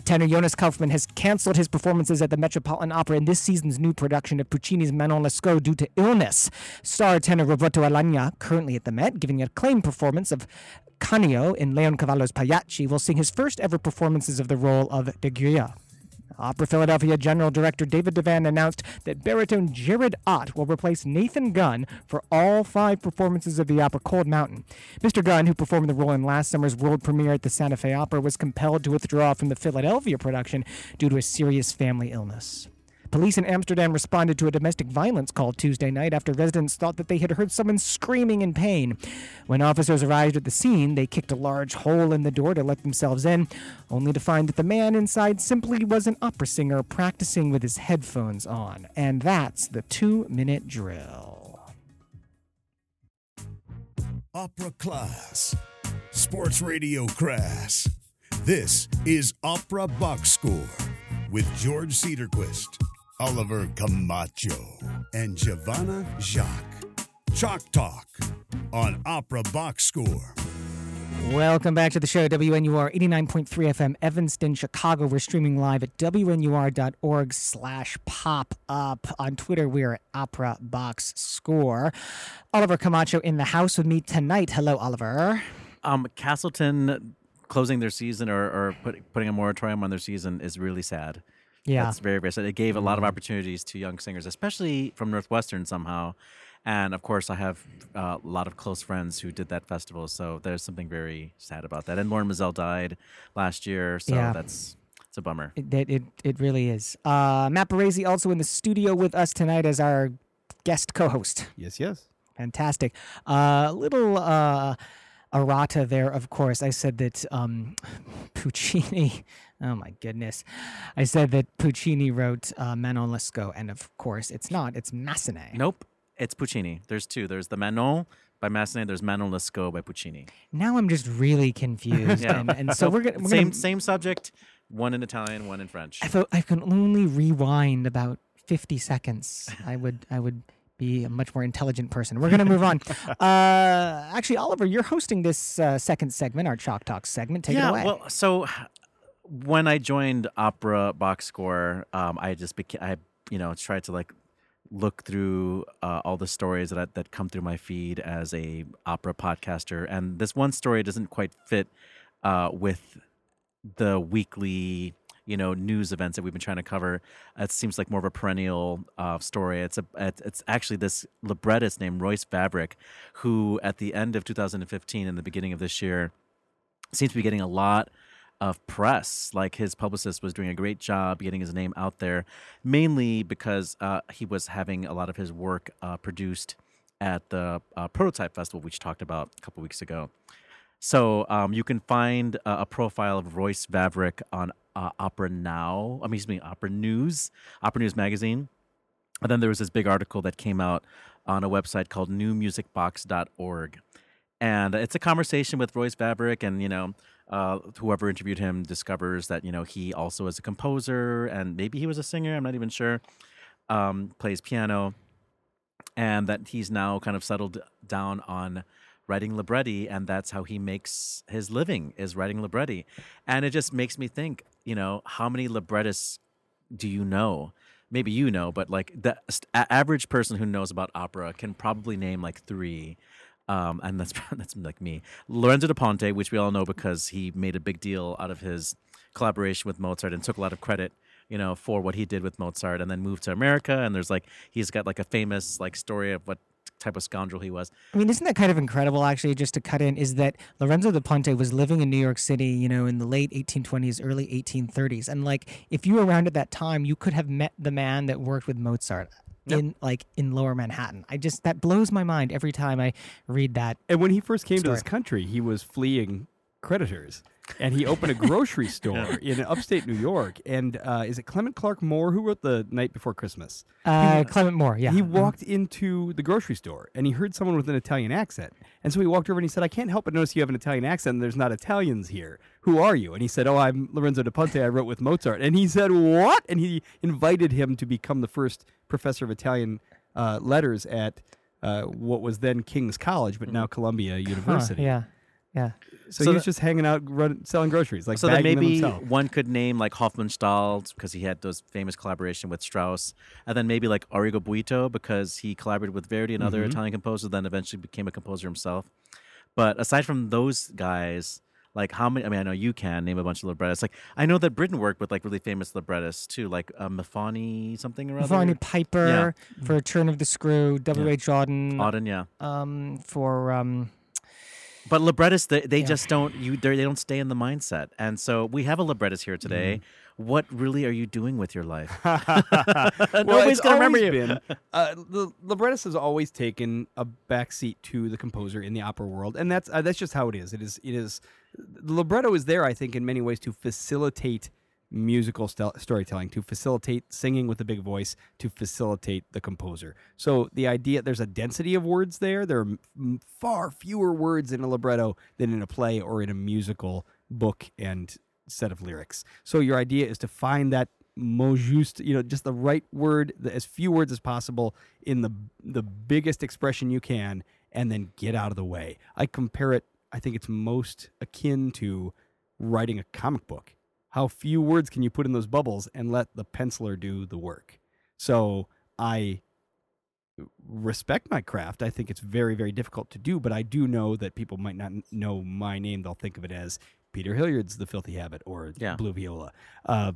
[SPEAKER 1] Tenor Jonas Kaufmann has canceled his performances at the Metropolitan Opera in this season's new production of Puccini's Manon Lescaut due to illness. Star tenor Roberto Alagna, currently at the Met, giving an acclaimed performance of Canio in Leoncavallo's Pagliacci, will sing his first ever performances of the role of Des Grieux. Opera Philadelphia General Director David Devan announced that baritone Jarrett Ott will replace Nathan Gunn for all five performances of the opera Cold Mountain. Mr. Gunn, who performed the role in last summer's world premiere at the Santa Fe Opera, was compelled to withdraw from the Philadelphia production due to a serious family illness. Police in Amsterdam responded to a domestic violence call Tuesday night after residents thought that they had heard someone screaming in pain. When officers arrived at the scene, they kicked a large hole in the door to let themselves in, only to find that the man inside simply was an opera singer practicing with his headphones on. And that's the two minute drill.
[SPEAKER 2] Opera class. Sports radio crass. This is Opera Box Score with George Cedarquist, Oliver Camacho, and Giovanna Jacques. Chalk Talk on Opera Box Score.
[SPEAKER 1] Welcome back to the show, WNUR 89.3 FM, Evanston, Chicago. We're streaming live at WNUR.org slash pop up. On Twitter, we are at Opera Box Score. Oliver Camacho in the house with me tonight. Hello, Oliver.
[SPEAKER 4] Um, Castleton closing their season or, or put, putting a moratorium on their season is really sad.
[SPEAKER 1] Yeah.
[SPEAKER 4] That's very, very sad. It gave a lot of opportunities to young singers, especially from Northwestern somehow. And of course, I have uh, a lot of close friends who did that festival. So there's something very sad about that. And Lorin Maazel died last year. So
[SPEAKER 1] Yeah.
[SPEAKER 4] that's it's a bummer.
[SPEAKER 1] It, it, it, it really is. Uh, Matt Boresi also in the studio with us tonight as our guest co host.
[SPEAKER 5] Yes, yes.
[SPEAKER 1] Fantastic. A uh, little uh, errata there, of course. I said that um, Puccini. Oh my goodness! I said that Puccini wrote uh, Manon Lescaut, and of course, it's not. It's Massenet.
[SPEAKER 4] Nope. It's Puccini. There's two. There's the Manon by Massenet. There's Manon Lescaut by Puccini.
[SPEAKER 1] Now I'm just really confused,
[SPEAKER 4] Yeah.
[SPEAKER 1] and, and so we're gonna we're
[SPEAKER 4] same
[SPEAKER 1] gonna.
[SPEAKER 4] same subject. One in Italian, one in French.
[SPEAKER 1] If I, I can only rewind about 50 seconds, I would I would be a much more intelligent person. We're gonna move on. Uh, actually, Oliver, you're hosting this uh, second segment, our Chalk Talk segment. Take
[SPEAKER 4] yeah,
[SPEAKER 1] it away.
[SPEAKER 4] well, so when I joined Opera Box Score, um, I just became, I, you know, tried to like look through uh, all the stories that I, that come through my feed as a opera podcaster, and this one story doesn't quite fit uh, with the weekly you know news events that we've been trying to cover. It seems like more of a perennial uh, story. It's a it's actually this librettist named royce Vavrek, who at the end of 2015 and the beginning of this year seems to be getting a lot of press. Like his publicist was doing a great job getting his name out there, mainly because uh, he was having a lot of his work uh, produced at the uh, Prototype Festival, which talked about a couple weeks ago. So um, you can find a profile of Royce Vavrek on uh, Opera Now. I mean, excuse me, Opera News, Opera News Magazine. And then there was this big article that came out on a website called newmusicbox.org. And it's a conversation with Royce Vavrek, and you know, uh, whoever interviewed him discovers that you know he also is a composer, and maybe he was a singer. I'm not even sure. Um, plays piano, and that he's now kind of settled down on writing libretti, and that's how he makes his living is writing libretti. And it just makes me think, you know, how many librettists do you know? Maybe you know, but like the average person who knows about opera can probably name like three. Um, and that's that's like me, Lorenzo da Ponte, which we all know because he made a big deal out of his collaboration with Mozart and took a lot of credit you know, for what he did with Mozart, and then moved to America. And there's like he's got like a famous like story of what type of scoundrel he was.
[SPEAKER 1] I mean, isn't that kind of incredible, actually, just to cut in, is that Lorenzo da Ponte was living in New York City, you know, in the late 1820s, early 1830s. And, like, if you were around at that time, you could have met the man that worked with Mozart in, like, in lower Manhattan. I just, that blows my mind every time I read that.
[SPEAKER 5] And when he first came to this country, he was fleeing creditors. And he opened a grocery store in upstate New York. And uh, is it Clement Clark Moore who wrote The Night Before Christmas?
[SPEAKER 1] Uh, Clement Moore, yeah.
[SPEAKER 5] He walked into the grocery store and he heard someone with an Italian accent. And so he walked over and he said, I can't help but notice you have an Italian accent and there's not Italians here. Who are you? And he said, Oh, I'm Lorenzo da Ponte. I wrote with Mozart. And he said, What? And he invited him to become the first professor of Italian uh, letters at uh, what was then King's College, but now Columbia
[SPEAKER 1] Huh,
[SPEAKER 5] University.
[SPEAKER 1] yeah, yeah.
[SPEAKER 5] So,
[SPEAKER 4] So
[SPEAKER 5] he was just hanging out, run, selling groceries, like
[SPEAKER 4] so that
[SPEAKER 5] bagging them
[SPEAKER 4] maybe one could name like Hofmannsthal because he had those famous collaboration with Strauss, and then maybe like Arrigo Boito because he collaborated with Verdi and other Italian composers, then eventually became a composer himself. But aside from those guys, like how many? I mean, I know you can name a bunch of librettists. Like I know that Britten worked with like really famous librettists too, like uh, Myfanwy something or other.
[SPEAKER 1] Myfanwy Piper yeah. for Turn of the Screw, W.H. Auden,
[SPEAKER 4] Auden, yeah.
[SPEAKER 1] um, for um,
[SPEAKER 4] But librettists, they, they
[SPEAKER 1] Yeah.
[SPEAKER 4] just don't you they're- don't stay in the mindset. And so we have a librettist here today.
[SPEAKER 5] Mm-hmm.
[SPEAKER 4] What really are you doing with your life?
[SPEAKER 5] well,
[SPEAKER 4] Nobody's gonna remember you.
[SPEAKER 5] Been, uh, the librettist has always taken a backseat to the composer in the opera world, and that's uh, that's just how it is. It is it is the libretto is there, I think, in many ways to facilitate musical stel- storytelling, to facilitate singing with a big voice, to facilitate the composer. So the idea there's a density of words there. There are m- far fewer words in a libretto than in a play or in a musical book and set of lyrics. So your idea is to find that mot juste, you know, just the right word, the, as few words as possible in the the biggest expression you can, and then get out of the way. I compare it. I think it's most akin to writing a comic book. How few words can you put in those bubbles and let the penciler do the work? So I respect my craft. I think it's very, very difficult to do, but I do know that people might not know my name. They'll think of it as Peter Hilliard's The Filthy Habit or
[SPEAKER 4] Yeah.
[SPEAKER 5] Blue Viola. Uh,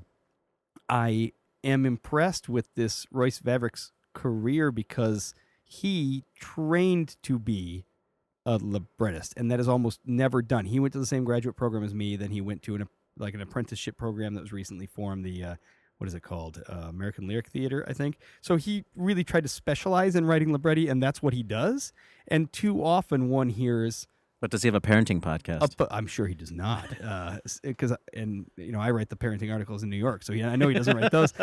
[SPEAKER 5] I am impressed with this Royce Vavrek's career because he trained to be a librettist, and that is almost never done. He went to the same graduate program as me. Then he went to an like an apprenticeship program that was recently formed. The uh, what is it called? Uh, American Lyric Theater, I think. So he really tried to specialize in writing libretti, and that's what he does. And too often one hears
[SPEAKER 4] But does he have a parenting podcast?
[SPEAKER 5] up, I'm sure he does not, because and you know I write the parenting articles in New York, so yeah, I know he doesn't write those.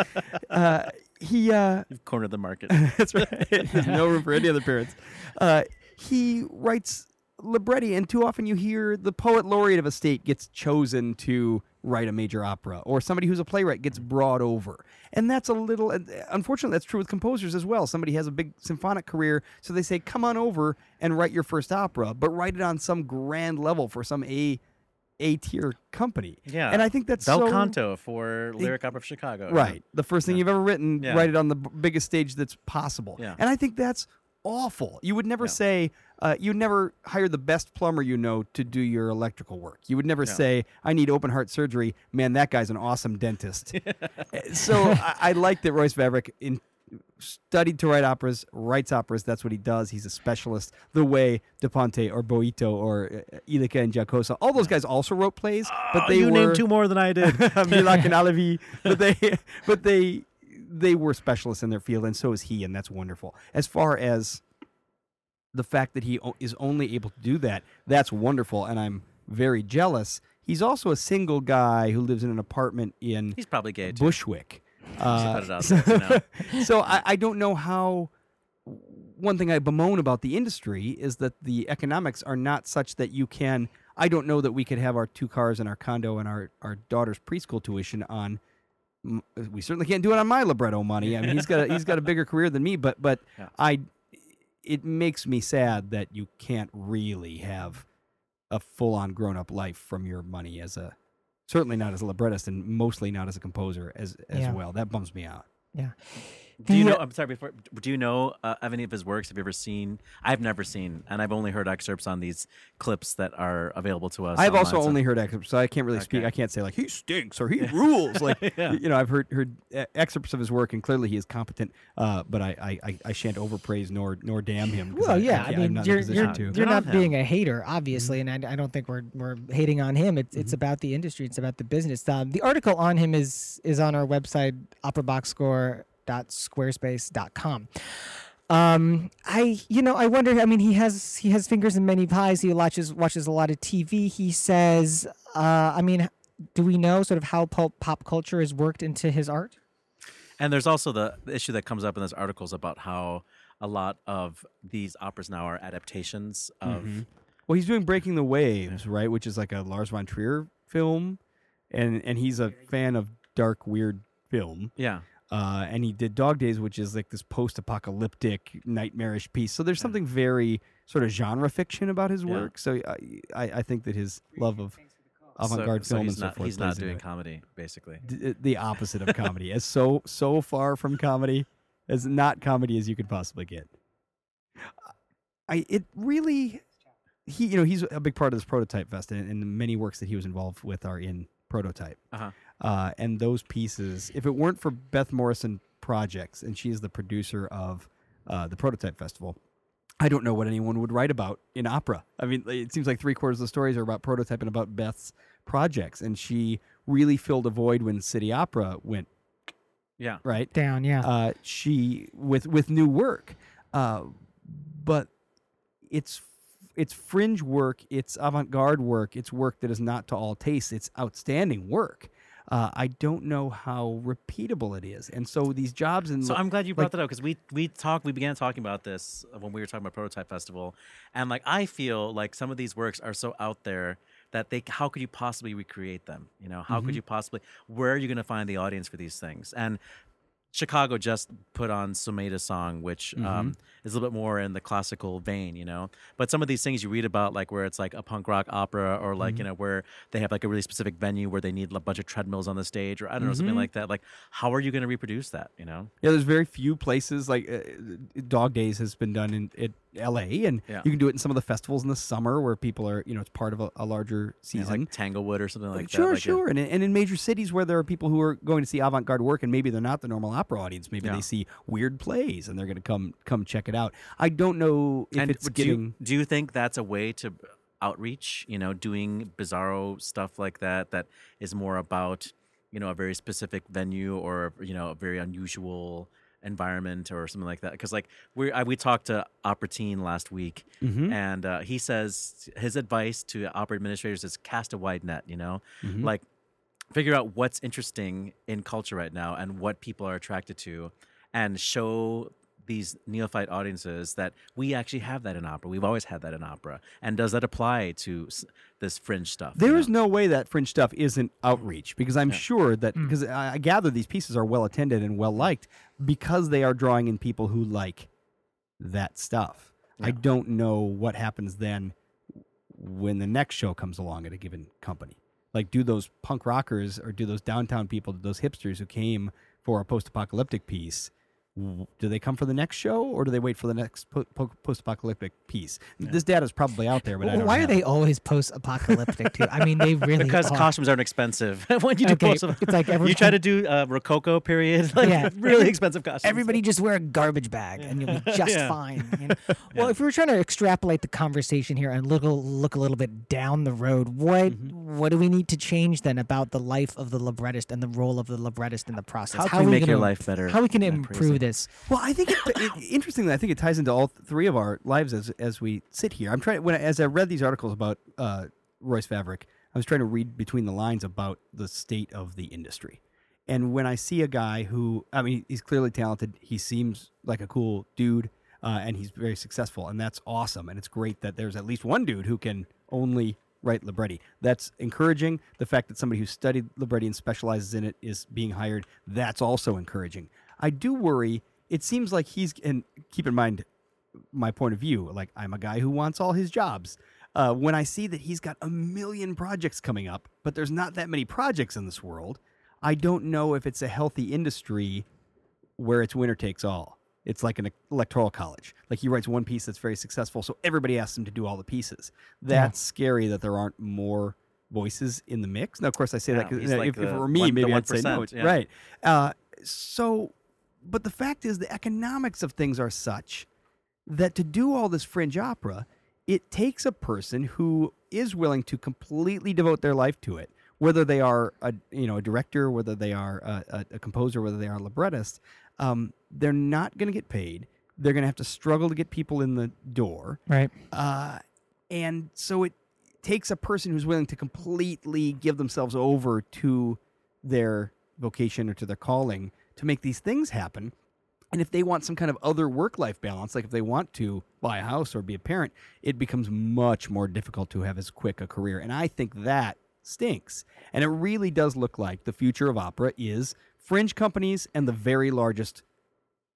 [SPEAKER 5] Uh, he uh,
[SPEAKER 4] You've cornered the market.
[SPEAKER 5] that's right. There's no room for any other parents. Uh, he writes libretti, and too often you hear the poet laureate of a state gets chosen to write a major opera, or somebody who's a playwright gets brought over, and that's a little. uh, Unfortunately, that's true with composers as well. Somebody has a big symphonic career, so they say, "Come on over and write your first opera," but write it on some grand level for some a a tier company.
[SPEAKER 4] Yeah.
[SPEAKER 5] and I think that's
[SPEAKER 4] Bel
[SPEAKER 5] so,
[SPEAKER 4] Canto for Lyric Opera of Chicago.
[SPEAKER 5] Right. The first thing you've ever written,
[SPEAKER 4] Yeah.
[SPEAKER 5] write it on the biggest stage that's possible.
[SPEAKER 4] Yeah.
[SPEAKER 5] And I think that's awful. You would never
[SPEAKER 4] Yeah.
[SPEAKER 5] say, uh, you never hire the best plumber you know to do your electrical work. You would never
[SPEAKER 4] Yeah.
[SPEAKER 5] say, I need open heart surgery. Man, that guy's an awesome dentist. So I, I like that Royce Vavrek in, studied to write operas, writes operas. That's what he does. He's a specialist. The way De Ponte or Boito or uh, Illica and Giacosa, all those guys also wrote plays, but
[SPEAKER 4] Oh,
[SPEAKER 5] they
[SPEAKER 4] you
[SPEAKER 5] were
[SPEAKER 4] named two more than I did.
[SPEAKER 5] Milak and Alavi, but they but they they were specialists in their field, and so is he, and that's wonderful. As far as the fact that he o- is only able to do that, that's wonderful, and I'm very jealous. He's also a single guy who lives in an apartment in
[SPEAKER 4] He's probably gay too.
[SPEAKER 5] Bushwick.
[SPEAKER 4] put
[SPEAKER 5] Uh,
[SPEAKER 4] it out there, you know.
[SPEAKER 5] so I, I don't know how. One thing I bemoan about the industry is that the economics are not such that you can. I don't know that we could have our two cars and our condo and our, our daughter's preschool tuition on. m- We certainly can't do it on my libretto money. I mean, he's got a, he's got a bigger career than me, but but. I. It makes me sad that you can't really have a full on grown up life from your money as a certainly not as a librettist and mostly not as a composer as as
[SPEAKER 1] Yeah.
[SPEAKER 5] well. That bums me out.
[SPEAKER 1] Yeah.
[SPEAKER 4] Do you know? I'm sorry. Before, do you know uh, of any of his works? Have you ever seen? I've never seen, and I've only heard excerpts on these clips that are available to us.
[SPEAKER 5] I've
[SPEAKER 4] online,
[SPEAKER 5] also
[SPEAKER 4] so-
[SPEAKER 5] only heard excerpts, so I can't really speak. I can't say like he stinks or he rules. Like
[SPEAKER 4] Yeah.
[SPEAKER 5] you know, I've heard heard uh, excerpts of his work, and clearly he is competent. Uh, but I, I, I, I shan't overpraise nor nor damn him.
[SPEAKER 1] Well, yeah,
[SPEAKER 5] I,
[SPEAKER 1] I
[SPEAKER 5] am
[SPEAKER 1] mean,
[SPEAKER 5] not
[SPEAKER 1] you're
[SPEAKER 5] in a
[SPEAKER 1] you're,
[SPEAKER 5] position to.
[SPEAKER 1] you're
[SPEAKER 4] Good on
[SPEAKER 1] not
[SPEAKER 4] him.
[SPEAKER 1] being a hater, obviously, and I, I don't think we're we're hating on him. It's
[SPEAKER 5] Mm-hmm.
[SPEAKER 1] it's about the industry. It's about the business. Um, the article on him is is on our website operaboxscore.squarespace.com. Um, I you know I wonder. I mean, he has he has fingers in many pies. He watches watches a lot of TV. He says, uh, I mean, do we know sort of how pop, pop culture is worked into his art?
[SPEAKER 4] And there's also the, the issue that comes up in those articles about how a lot of these operas now are adaptations of.
[SPEAKER 5] Mm-hmm. Well, he's doing Breaking the Waves, right? Which is like a Lars von Trier film, and and he's a fan of dark, weird film.
[SPEAKER 4] Yeah.
[SPEAKER 5] Uh, and he did Dog Days, which is like this post-apocalyptic, nightmarish piece. So there's something very sort of genre fiction about his
[SPEAKER 4] Yeah.
[SPEAKER 5] work. So I, I, I think that his love of avant-garde
[SPEAKER 4] so, so
[SPEAKER 5] film
[SPEAKER 4] he's
[SPEAKER 5] and so
[SPEAKER 4] not,
[SPEAKER 5] forth.
[SPEAKER 4] He's not doing comedy, basically.
[SPEAKER 5] D- the opposite of comedy, as so so far from comedy, as not comedy as you could possibly get. I it really he you know he's a big part of this prototype fest and, and many works that he was involved with are in prototype.
[SPEAKER 4] Uh-huh.
[SPEAKER 5] Uh, and those pieces, if it weren't for Beth Morrison Projects, and she is the producer of uh, the Prototype Festival, I don't know what anyone would write about in opera. I mean, it seems like three quarters of the stories are about prototype and about Beth's projects, and she really filled a void when City Opera went
[SPEAKER 4] Yeah.
[SPEAKER 5] right.
[SPEAKER 1] Down, yeah.
[SPEAKER 5] Uh, she with with new work, uh, but it's it's fringe work, it's avant garde work, it's work that is not to all tastes. It's outstanding work. Uh, I don't know how repeatable it is, and so these jobs and
[SPEAKER 4] So I'm glad you brought
[SPEAKER 5] like-
[SPEAKER 4] that up because we we talked we began talking about this when we were talking about Prototype Festival, and like I feel like some of these works are so out there that they how could you possibly recreate them? You know, how
[SPEAKER 5] Mm-hmm.
[SPEAKER 4] could you possibly where are you going to find the audience for these things? And Chicago just put on Sumeida song, which
[SPEAKER 5] Mm-hmm.
[SPEAKER 4] um, is a little bit more in the classical vein, you know. But some of these things you read about, like where it's like a punk rock opera, or like
[SPEAKER 5] Mm-hmm.
[SPEAKER 4] you know where they have like a really specific venue where they need a bunch of treadmills on the stage, or I don't know
[SPEAKER 5] Mm-hmm.
[SPEAKER 4] something like that. Like, how are you going to reproduce that? You know.
[SPEAKER 5] Yeah, there's very few places like uh, Dog Days has been done in, in L.A. and
[SPEAKER 4] Yeah.
[SPEAKER 5] you can do it in some of the festivals in the summer where people are, you know, it's part of a, a larger
[SPEAKER 4] Yeah,
[SPEAKER 5] season.
[SPEAKER 4] like Tanglewood or something like
[SPEAKER 5] sure,
[SPEAKER 4] that. like a-
[SPEAKER 5] sure, and and in major cities where there are people who are going to see avant-garde work, and maybe they're not the normal opera audience. Maybe
[SPEAKER 4] Yeah.
[SPEAKER 5] they see weird plays, and they're going to come come check it out. I don't know if
[SPEAKER 4] and
[SPEAKER 5] it's
[SPEAKER 4] do
[SPEAKER 5] getting.
[SPEAKER 4] you, do you think that's a way to outreach? You know, doing bizarro stuff like that that is more about you know a very specific venue or you know a very unusual environment or something like that because like we I, we talked to opera teen last week
[SPEAKER 5] Mhm.
[SPEAKER 4] and uh, he says his advice to opera administrators is cast a wide net you know
[SPEAKER 5] Mhm.
[SPEAKER 4] like figure out what's interesting in culture right now and what people are attracted to and show these neophyte audiences that we actually have that in opera we've always had that in opera and does that apply to s- this fringe stuff you
[SPEAKER 5] There
[SPEAKER 4] know?
[SPEAKER 5] is no way that fringe stuff isn't outreach because I'm sure that
[SPEAKER 1] Hmm.
[SPEAKER 5] because I, I gather these pieces are well attended and well liked because they are drawing in people who like that stuff. I don't know what happens then when the next show comes along at a given company. Like, do those punk rockers or do those downtown people, those hipsters who came for a post-apocalyptic piece? W- Do they come for the next show, or do they wait for the next po- po- post-apocalyptic piece? This data is probably out there, but I
[SPEAKER 1] Well,
[SPEAKER 5] don't
[SPEAKER 1] why are they always post-apocalyptic too? I mean, they really
[SPEAKER 4] because
[SPEAKER 1] are.
[SPEAKER 4] costumes aren't expensive when you do
[SPEAKER 1] Okay,
[SPEAKER 4] post
[SPEAKER 1] it's like every
[SPEAKER 4] you try to do uh, rococo period like
[SPEAKER 1] Yeah.
[SPEAKER 4] really expensive costumes
[SPEAKER 1] Everybody just wear a garbage bag and you'll be just
[SPEAKER 4] Yeah.
[SPEAKER 1] fine. you know? Well, if we were trying to extrapolate the conversation here and look a, look a little bit down the road, what
[SPEAKER 4] Mm-hmm.
[SPEAKER 1] what do we need to change then about the life of the librettist and the role of the librettist in the process?
[SPEAKER 4] How can
[SPEAKER 1] are
[SPEAKER 4] we make
[SPEAKER 1] gonna-
[SPEAKER 4] your life better
[SPEAKER 1] How we can
[SPEAKER 4] than
[SPEAKER 1] improve
[SPEAKER 4] praising?
[SPEAKER 1] This?
[SPEAKER 5] Well, I think it, it, interestingly, I think it ties into all three of our lives as as we sit here. I'm trying when as I read these articles about uh, Royce Vavrek, I was trying to read between the lines about the state of the industry. And when I see a guy who, I mean, he's clearly talented. He seems like a cool dude, uh, and he's very successful, and that's awesome. And it's great that there's at least one dude who can only write libretti. That's encouraging. The fact that somebody who studied libretti and specializes in it is being hired, that's also encouraging. I do worry. It seems like he's, and keep in mind my point of view. Like I'm a guy who wants all his jobs. Uh, when I see that he's got a million projects coming up, but there's not that many projects in this world, I don't know if it's a healthy industry where it's winner takes all. It's like an electoral college. Like he writes one piece that's very successful, so everybody asks him to do all the pieces. That's scary that there aren't more voices in the mix. Now, of course, I say that
[SPEAKER 4] Yeah,
[SPEAKER 5] 'cause,
[SPEAKER 4] he's
[SPEAKER 5] you know,
[SPEAKER 4] like
[SPEAKER 5] if, if it were me, maybe I'd say no.
[SPEAKER 4] Yeah.
[SPEAKER 5] Right. Uh, so, but the fact is, the economics of things are such that to do all this fringe opera, it takes a person who is willing to completely devote their life to it, whether they are a you know a director, whether they are a, a, composer, whether they are a librettist. Um, they're not going to get paid. They're going to have to struggle to get people in the door,
[SPEAKER 1] Right.
[SPEAKER 5] uh, and so it takes a person who's willing to completely give themselves over to their vocation or to their calling to make these things happen. And if they want some kind of other work life balance, like if they want to buy a house or be a parent, it becomes much more difficult to have as quick a career. And I think that stinks. And it really does look like the future of opera is fringe companies and the very largest.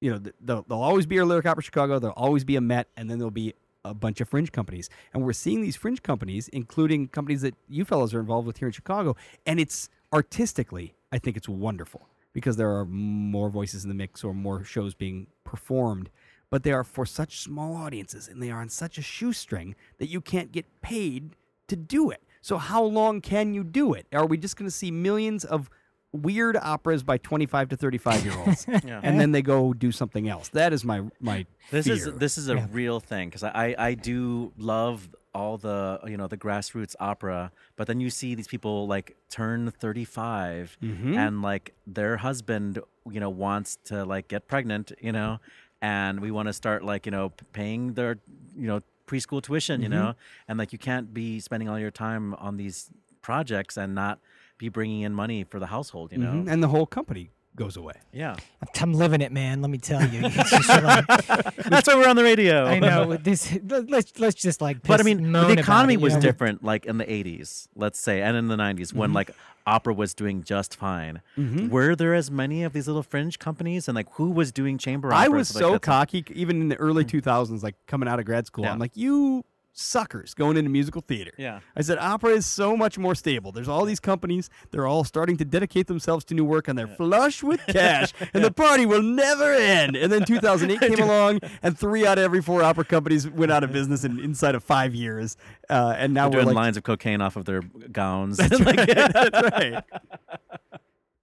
[SPEAKER 5] You know, th- there'll, there'll always be a Lyric Opera Chicago, there'll always be a Met, and then there'll be a bunch of fringe companies. And we're seeing these fringe companies, including companies that you fellows are involved with here in Chicago. And it's artistically, I think it's wonderful because there are more voices in the mix or more shows being performed. But they are for such small audiences and they are on such a shoestring that you can't get paid to do it. So, how long can you do it? Are we just going to see millions of weird operas by 25 to 35 year olds
[SPEAKER 4] Yeah.
[SPEAKER 5] and then they go do something else? That is my, my
[SPEAKER 4] This is this is a
[SPEAKER 1] Yeah.
[SPEAKER 4] real thing because I, I do love all the you know the grassroots opera, but then you see these people like turn 35
[SPEAKER 5] Mhm.
[SPEAKER 4] and like their husband you know wants to like get pregnant, you know, and we want to start like you know paying their you know preschool tuition, you
[SPEAKER 5] Mm-hmm.
[SPEAKER 4] know, and like you can't be spending all your time on these projects and not be bringing in money for the household, you know.
[SPEAKER 5] Mhm. and the whole company goes away.
[SPEAKER 4] Yeah,
[SPEAKER 1] I'm living it, man. Let me tell you. Like-
[SPEAKER 4] that's why we're on the radio.
[SPEAKER 1] I know this. Let's let's just like.
[SPEAKER 4] But I mean, the economy
[SPEAKER 1] it,
[SPEAKER 4] was
[SPEAKER 1] know?
[SPEAKER 4] different, like in the '80s, let's say, and in the '90s
[SPEAKER 5] Mm-hmm.
[SPEAKER 4] when like opera was doing just fine. Were there as many of these little fringe companies, and like who was doing chamber opera?
[SPEAKER 5] I was
[SPEAKER 4] stuff like
[SPEAKER 5] so
[SPEAKER 4] that?
[SPEAKER 5] cocky, even in the early 2000s, like coming out of grad school.
[SPEAKER 4] Yeah.
[SPEAKER 5] I'm like, you suckers going into musical theater.
[SPEAKER 4] Yeah.
[SPEAKER 5] I said, opera is so much more stable. There's all these companies. They're all starting to dedicate themselves to new work, and they're flush with cash, and the party will never end. And then 2008 came along, and three out of every four opera companies went out of business in, inside of five years. Uh, and now
[SPEAKER 4] They're
[SPEAKER 5] we're
[SPEAKER 4] doing
[SPEAKER 5] like,
[SPEAKER 4] lines of cocaine off of their gowns.
[SPEAKER 5] That's right. That's right.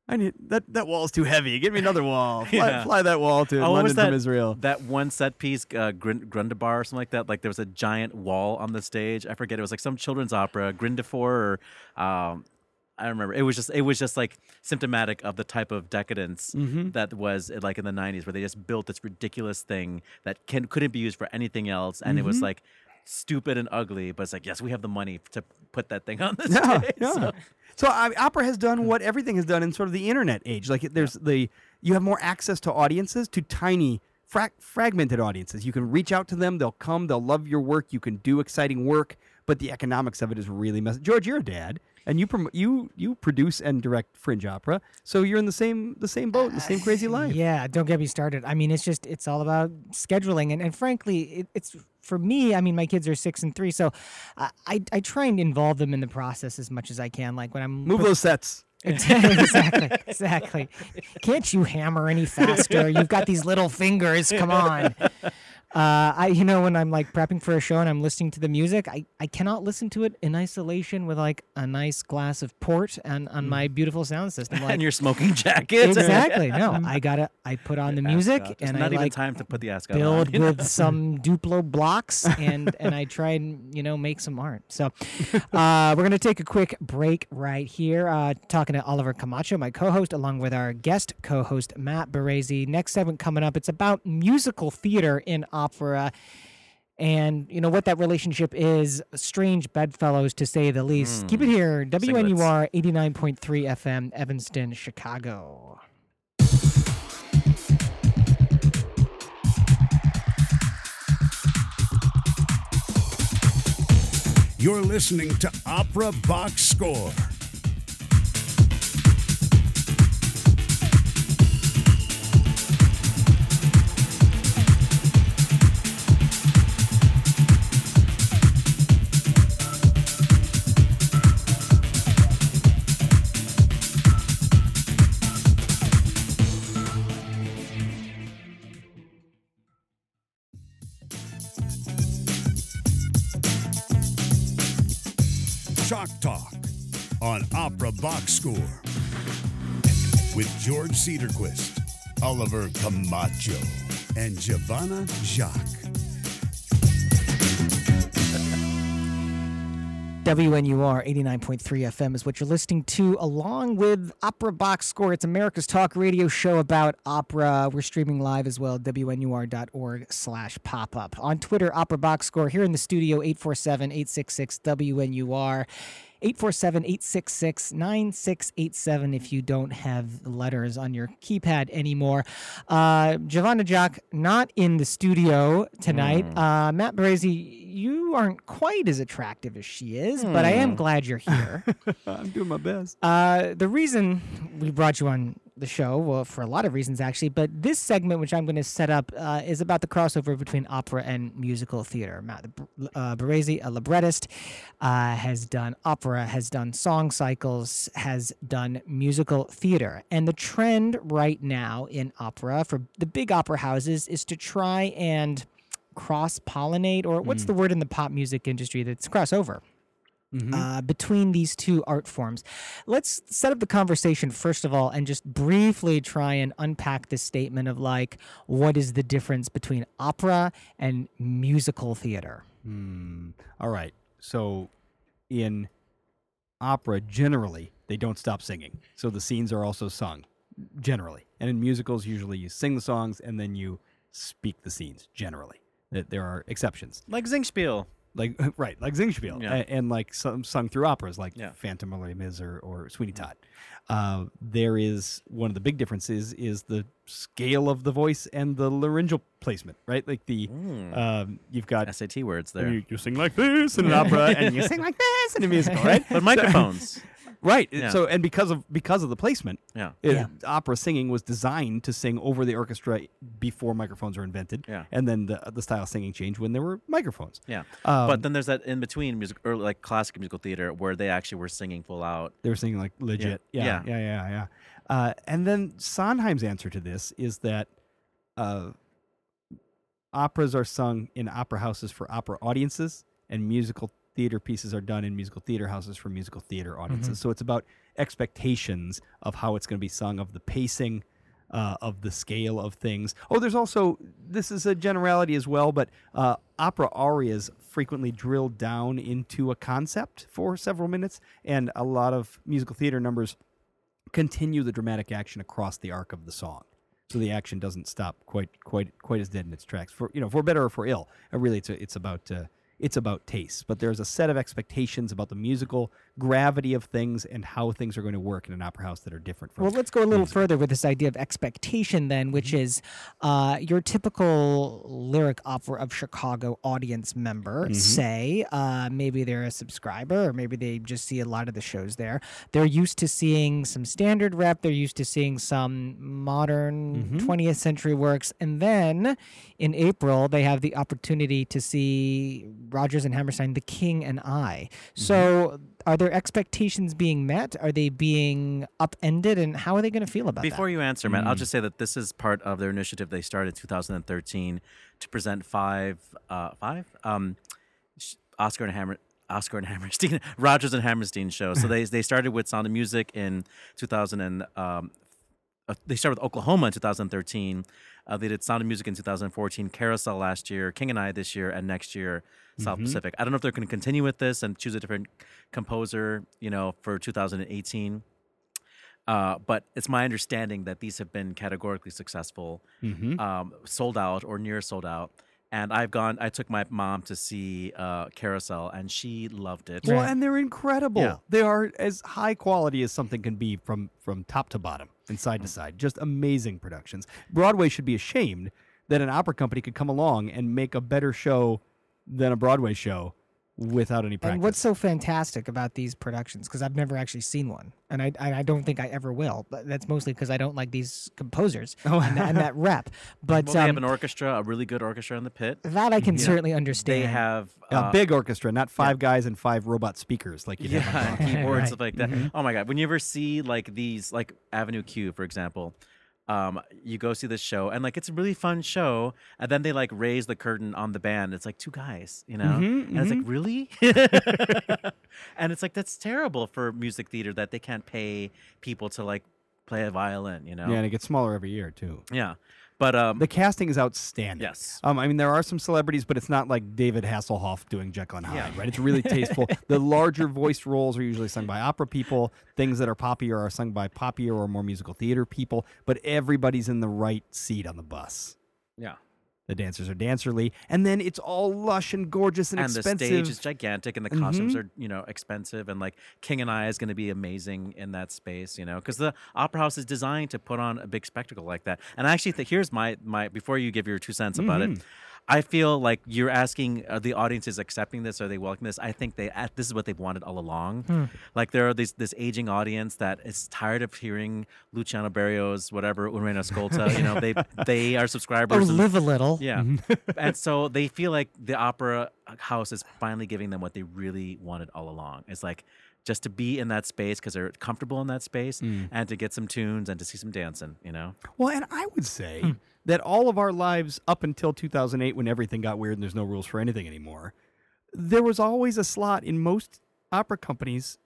[SPEAKER 5] I need that. That wall's too heavy. Give me another wall. Fly,
[SPEAKER 4] Yeah.
[SPEAKER 5] fly that wall to
[SPEAKER 4] Oh,
[SPEAKER 5] London
[SPEAKER 4] that?
[SPEAKER 5] from Israel.
[SPEAKER 4] That one set piece, uh, Grin- Grundabar or something like that. Like there was a giant wall on the stage. I forget. It was like some children's opera, Grindefor, or um, I don't remember. It was just it was just like symptomatic of the type of decadence
[SPEAKER 5] Mm-hmm.
[SPEAKER 4] that was uh, like in the '90s, where they just built this ridiculous thing that can couldn't be used for anything else, and it
[SPEAKER 5] Mm-hmm.
[SPEAKER 4] was like stupid and ugly. But it's like, yes, we have the money to put that thing on the
[SPEAKER 5] Yeah,
[SPEAKER 4] stage.
[SPEAKER 5] yeah.
[SPEAKER 4] So-
[SPEAKER 5] So I, opera has done what everything has done in sort of the internet age. Like there's the you have more access to audiences, to tiny fra- fragmented audiences. You can reach out to them. They'll come. They'll love your work. You can do exciting work. But the economics of it is really messy. George, you're a dad, and you prom- you you produce and direct fringe opera. So you're in the same the same boat, the same crazy life.
[SPEAKER 1] Uh, yeah, don't get me started. I mean, it's just it's all about scheduling, and and frankly, it, it's for me. I mean, my kids are six and three, so I, I I try and involve them in the process as much as I can. Like when I'm
[SPEAKER 5] Move those sets.
[SPEAKER 1] exactly, exactly. Can't you hammer any faster? You've got these little fingers. Come on. Uh, I, you know, when I'm like prepping for a show and I'm listening to the music, I, I cannot listen to it in isolation with like a nice glass of port and on my beautiful sound system. Like,
[SPEAKER 4] and your smoking jacket.
[SPEAKER 1] exactly. No, I gotta. I put on the music and
[SPEAKER 4] not
[SPEAKER 1] I
[SPEAKER 4] even
[SPEAKER 1] like
[SPEAKER 4] time to put the ascot on.
[SPEAKER 1] build
[SPEAKER 4] know?
[SPEAKER 1] with some Duplo blocks and and I try and you know make some art. So uh, we're gonna take a quick break right here. Uh, talking to Oliver Camacho, my co-host, along with our guest co-host Matt Boresi. Next segment coming up. It's about musical theater in opera. And you know what that relationship is, strange bedfellows to say the least. Keep it hmm. here, WNUR 89.3 FM, Evanston, Chicago.
[SPEAKER 2] You're listening to Opera Box Score. On Opera Box Score with George Cedarquist, Oliver Camacho, and Giovanna Jacques.
[SPEAKER 1] WNUR 89.3 FM is what you're listening to, along with Opera Box Score. It's America's talk radio show about opera. We're streaming live as well WNUR.org slash pop up. On Twitter, Opera Box Score. Here in the studio, 847 866 WNUR. 847 866 9687 if you don't have letters on your keypad anymore. Uh, Giovanna Jock, not in the studio tonight. Uh, Matt Boresi, you aren't quite as attractive as she is, but I am glad you're here.
[SPEAKER 5] I'm doing my best.
[SPEAKER 1] Uh, the reason we brought you on the show, well, for a lot of reasons actually, but this segment, which I'm going to set up, uh, is about the crossover between opera and musical theater. Matt uh, Boresi, a librettist, uh, has done opera, has done song cycles, has done musical theater. And the trend right now in opera for the big opera houses is to try and cross pollinate, or what's the word in the pop music industry that's crossover? Uh, between these two art forms. Let's set up the conversation first of all and just briefly try and unpack this statement of like, what is the difference between opera and musical theater?
[SPEAKER 5] All right. So in opera, generally, they don't stop singing. So the scenes are also sung, generally. And in musicals, usually you sing the songs and then you speak the scenes, generally. There are exceptions.
[SPEAKER 4] Like Singspiel.
[SPEAKER 5] Like, right, like Singspiel.
[SPEAKER 4] Yeah.
[SPEAKER 5] a- And, like some sung through operas like
[SPEAKER 4] Yeah.
[SPEAKER 5] Phantom or Les Mis or, or Sweeney Todd. Uh, there is one of the big differences is the scale of the voice and the laryngeal placement, right? Like the, um, you've got
[SPEAKER 4] SAT words there.
[SPEAKER 5] you, you sing like this in an opera, and you sing like this in a musical, right?
[SPEAKER 4] But microphones.
[SPEAKER 5] right.
[SPEAKER 4] Yeah.
[SPEAKER 5] So, and because of because of the placement,
[SPEAKER 4] Yeah.
[SPEAKER 5] it-
[SPEAKER 1] Yeah.
[SPEAKER 5] opera singing was designed to sing over the orchestra before microphones were invented.
[SPEAKER 4] Yeah.
[SPEAKER 5] And then the the style of singing changed when there were microphones.
[SPEAKER 4] Yeah.
[SPEAKER 5] Um,
[SPEAKER 4] but then there's that in between music or like classic musical theater where they actually were singing full out.
[SPEAKER 5] They were singing like legit. Yeah. Yeah.
[SPEAKER 4] Yeah.
[SPEAKER 5] Yeah. Yeah. yeah. Uh, and then Sondheim's answer to this is that uh, operas are sung in opera houses for opera audiences, and musical theater pieces are done in musical theater houses for musical theater audiences. So it's about expectations of how it's going to be sung, of the pacing. Uh, of the scale of things. Oh, there's also this is a generality as well, but uh, opera arias frequently drill down into a concept for several minutes, and a lot of musical theater numbers continue the dramatic action across the arc of the song. So the action doesn't stop quite quite quite as dead in its tracks. For you know, for better or for ill. Uh, really, it's a, it's about uh, it's about taste. But there's a set of expectations about the musical gravity of things and how things are going to work in an opera house that are different from.
[SPEAKER 1] Well, let's go a little further with this idea of expectation, then, which is uh, your typical lyric opera of Chicago audience member, say, uh, maybe they're a subscriber, or maybe they just see a lot of the shows there. They're used to seeing some standard rep, they're used to seeing some modern 20th century works. And then in April, they have the opportunity to see Rodgers and Hammerstein, The King and I. So, are their expectations being met? Are they being upended? And how are they going to feel about it?
[SPEAKER 4] Before
[SPEAKER 1] that?
[SPEAKER 4] you answer, Matt, I'll just say that this is part of their initiative they started in 2013 to present five, uh, five, um, Oscar and Hammer, Oscar and Hammerstein, Rodgers and Hammerstein shows. So they they started with Sound of Music in 2000 and um, uh, they started with Oklahoma in 2013. Uh, they did Sound of Music in 2014, Carousel last year, King and I this year, and next year South Pacific. I don't know if they're going to continue with this and choose a different composer, you know, for 2018. Uh, but it's my understanding that these have been categorically successful, um, sold out or near sold out. And I've gone. I took my mom to see uh, Carousel, and she loved it.
[SPEAKER 5] Well, and they're incredible.
[SPEAKER 4] Yeah.
[SPEAKER 5] They are as high quality as something can be from from top to bottom and side to side. Just amazing productions. Broadway should be ashamed that an opera company could come along and make a better show than a Broadway show without any practice.
[SPEAKER 1] And what's so fantastic about these productions? Because I've never actually seen one, and I, I I don't think I ever will. But that's mostly because I don't like these composers and, that, and that rep. But
[SPEAKER 4] well, they have
[SPEAKER 1] um,
[SPEAKER 4] an orchestra, a really good orchestra in the pit.
[SPEAKER 1] that I can certainly understand.
[SPEAKER 4] They have
[SPEAKER 5] a
[SPEAKER 4] uh,
[SPEAKER 5] big orchestra, not five guys and five robot speakers like you have on
[SPEAKER 4] yeah, keyboards
[SPEAKER 1] Right.
[SPEAKER 4] stuff like that. Oh my god! When you ever see like these, like Avenue Q, for example, um, you go see this show and like it's a really fun show, and then they like raise the curtain on the band. It's like two guys, you know,
[SPEAKER 5] Mhm,
[SPEAKER 4] and it's like really, and it's like that's terrible for music theater that they can't pay people to like play a violin, you know?
[SPEAKER 5] Yeah, and it gets smaller every year too.
[SPEAKER 4] Yeah. But um,
[SPEAKER 5] The casting is outstanding.
[SPEAKER 4] yes,
[SPEAKER 5] Um, I mean, there are some celebrities, but it's not like David Hasselhoff doing Jekyll and Hyde,
[SPEAKER 4] Yeah.
[SPEAKER 5] right? It's really tasteful. the larger voiced roles are usually sung by opera people. Things that are poppier are sung by poppier or more musical theater people. But everybody's in the right seat on the bus.
[SPEAKER 4] yeah.
[SPEAKER 5] The dancers are dancerly, and then it's all lush and gorgeous and, expensive.
[SPEAKER 4] And the stage is gigantic, and the costumes
[SPEAKER 5] Mhm.
[SPEAKER 4] are you know expensive, and like King and I is going to be amazing in that space, you know, because the opera house is designed to put on a big spectacle like that. And I actually think here's my my before you give your two cents about
[SPEAKER 5] Mhm.
[SPEAKER 4] it. I feel like you're asking, are the audience is accepting this? Are they welcoming this? I think they, uh, this is what they've wanted all along.
[SPEAKER 1] Hmm.
[SPEAKER 4] Like there are these, this aging audience that is tired of hearing Luciano Barrios, whatever, Urena Scolta. you know, they they are
[SPEAKER 1] Or
[SPEAKER 4] subscribers. and-
[SPEAKER 1] live a little.
[SPEAKER 4] yeah. and so they feel like the opera house is finally giving them what they really wanted all along. It's like just to be in that space because they're comfortable in that space
[SPEAKER 5] Mm.
[SPEAKER 4] and to get some tunes and to see some dancing, you know?
[SPEAKER 5] Well, and I would say that all of our lives up until 2008, when everything got weird and there's no rules for anything anymore, there was always a slot in most opera companies'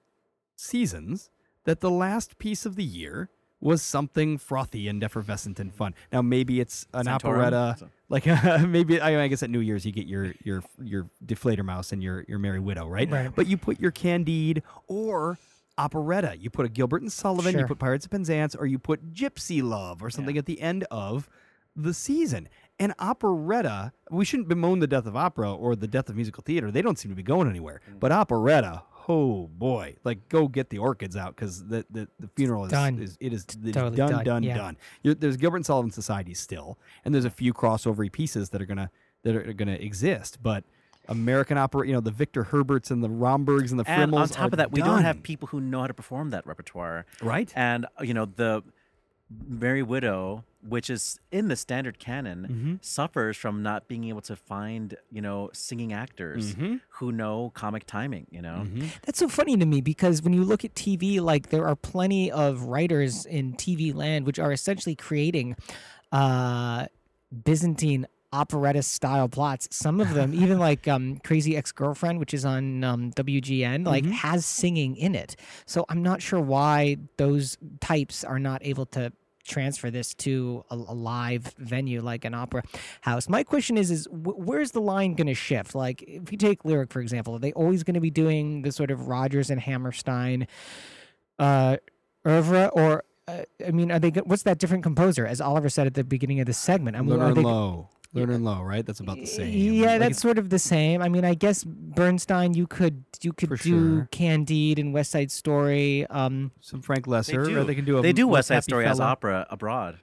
[SPEAKER 5] seasons that the last piece of the year was something frothy and effervescent and fun. Now, maybe it's an
[SPEAKER 4] Santorum?
[SPEAKER 5] operetta,
[SPEAKER 4] So-
[SPEAKER 5] like maybe I, I guess at New Year's you get your your your Die Fledermaus and your your Merry Widow, right?
[SPEAKER 1] Right.
[SPEAKER 5] But you put your Candide or operetta. You put a Gilbert and Sullivan,
[SPEAKER 1] Sure.
[SPEAKER 5] you put Pirates of Penzance, or you put Gypsy Love or something at the end of the season. And operetta, we shouldn't bemoan the death of opera or the death of musical theater. They don't seem to be going anywhere.
[SPEAKER 1] Mm.
[SPEAKER 5] But operetta, oh boy, like go get the orchids out because the, the the funeral is,
[SPEAKER 1] Done.
[SPEAKER 5] is it is
[SPEAKER 1] Totally
[SPEAKER 5] done,
[SPEAKER 1] done,
[SPEAKER 5] done,
[SPEAKER 1] yeah.
[SPEAKER 5] done. There's Gilbert and Sullivan Society still, and there's a few crossover pieces that are gonna that are gonna exist, but. American opera, you know, the Victor Herberts and the Rombergs and the
[SPEAKER 4] And
[SPEAKER 5] Frimls.
[SPEAKER 4] on top of that, we don't have people who know how to perform that repertoire.
[SPEAKER 5] right.
[SPEAKER 4] And, you know, the Merry Widow, which is in the standard canon,
[SPEAKER 5] Mm-hmm.
[SPEAKER 4] suffers from not being able to find, you know, singing actors
[SPEAKER 5] Mm-hmm.
[SPEAKER 4] who know comic timing, you know?
[SPEAKER 1] That's so funny to me because when you look at TV, like there are plenty of writers in TV land which are essentially creating uh, Byzantine operetta style plots. Some of them, even like um, Crazy Ex Girlfriend, which is on um, WGN, like has singing in it. So I'm not sure why those types are not able to transfer this to a, a live venue like an opera house. My question is is wh- where's the line going to shift? Like if you take lyric for example, are they always going to be doing the sort of Rodgers and Hammerstein uh oeuvre or uh, I mean, are they? What's that different composer? As Oliver said at the beginning of the segment, I mean,
[SPEAKER 5] Lerner
[SPEAKER 1] are
[SPEAKER 5] and
[SPEAKER 1] they,
[SPEAKER 5] Loewe. And Loewe, right? That's about the same.
[SPEAKER 1] yeah,
[SPEAKER 5] Like,
[SPEAKER 1] that's sort of the same. I mean, I guess Bernstein, you could you could do
[SPEAKER 5] sure.
[SPEAKER 1] Candide and West Side Story. Um,
[SPEAKER 5] some Frank
[SPEAKER 4] They
[SPEAKER 5] Loesser,
[SPEAKER 4] do,
[SPEAKER 5] or they can do a
[SPEAKER 4] they do
[SPEAKER 5] West
[SPEAKER 4] West Side
[SPEAKER 5] Happy
[SPEAKER 4] Story as opera abroad.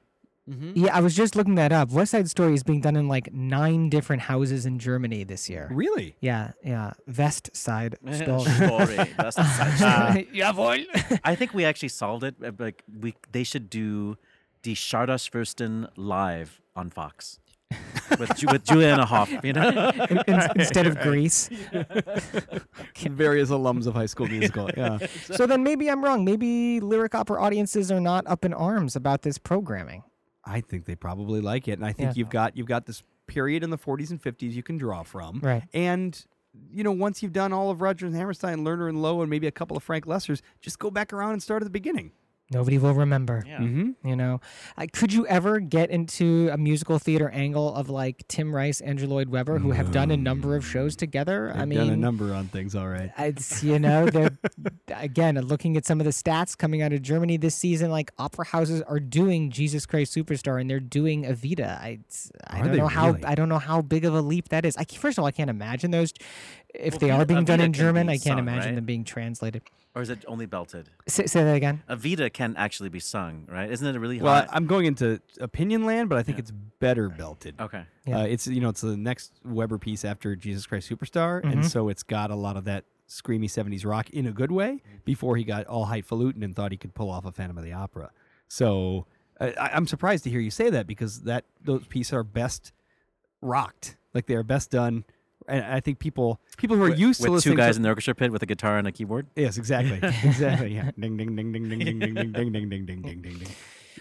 [SPEAKER 1] yeah, I was just looking that up. West Side Story is being done in like nine different houses in Germany this year.
[SPEAKER 5] Really?
[SPEAKER 1] Yeah, yeah, West Side Story.
[SPEAKER 4] Story. That's side story.
[SPEAKER 1] Jawohl.
[SPEAKER 4] I think we actually solved it. uh, Like we, they should do Die Csárdásfürstin live on Fox with Ju- with Julianne Hough. You know,
[SPEAKER 1] In- in- instead of Grease.
[SPEAKER 5] Various alums of High School Musical. Yeah.
[SPEAKER 1] So then maybe I'm wrong. Maybe lyric opera audiences are not up in arms about this programming.
[SPEAKER 5] I think they probably like it, and I think
[SPEAKER 1] Yeah.
[SPEAKER 5] you've got you've got this period in the 40s and 50s you can draw from,
[SPEAKER 1] Right.
[SPEAKER 5] And you know, once you've done all of Rodgers and Hammerstein, Lerner and Loewe, and maybe a couple of Frank Loessers, just go back around and start at the beginning.
[SPEAKER 1] Nobody will remember.
[SPEAKER 4] yeah.
[SPEAKER 5] Mm-hmm.
[SPEAKER 1] You know, uh, could you ever get into a musical theater angle of like Tim Rice, Andrew Lloyd Webber, who have done a number of shows together? I
[SPEAKER 5] I've
[SPEAKER 1] mean,
[SPEAKER 5] done a number on things, all right.
[SPEAKER 1] It's you know they're again looking at some of the stats coming out of Germany this season. Like opera houses are doing Jesus Christ Superstar and they're doing Evita. I I
[SPEAKER 5] Are
[SPEAKER 1] don't
[SPEAKER 5] they
[SPEAKER 1] know how? I don't know how big of a leap that is. I first of all I can't imagine those if
[SPEAKER 4] Well,
[SPEAKER 1] they are being done in German. I can't
[SPEAKER 4] sung,
[SPEAKER 1] imagine
[SPEAKER 4] right?
[SPEAKER 1] them being translated.
[SPEAKER 4] Or is it only belted?
[SPEAKER 1] Say, say that again.
[SPEAKER 4] Evita can actually be sung, right? Isn't it a really
[SPEAKER 5] Well,
[SPEAKER 4] hot?
[SPEAKER 5] I, I'm going into opinion land, but I think it's better belted.
[SPEAKER 4] okay.
[SPEAKER 1] Yeah.
[SPEAKER 5] Uh, it's you know it's the next Webber piece after Jesus Christ Superstar,
[SPEAKER 1] Mhm.
[SPEAKER 5] and so it's got a lot of that screamy '70s rock in a good way. Before he got all highfalutin and thought he could pull off a Phantom of the Opera. So uh, I, I'm surprised to hear you say that because that those pieces are best rocked, like they are best done. And I think people people who are
[SPEAKER 4] With-
[SPEAKER 5] used to
[SPEAKER 4] with two guys
[SPEAKER 5] to
[SPEAKER 4] in the orchestra pit with a guitar and a keyboard.
[SPEAKER 5] yes, exactly, exactly, yeah, ding ding ding ding ding ding ding ding ding ding ding ding ding ding ding.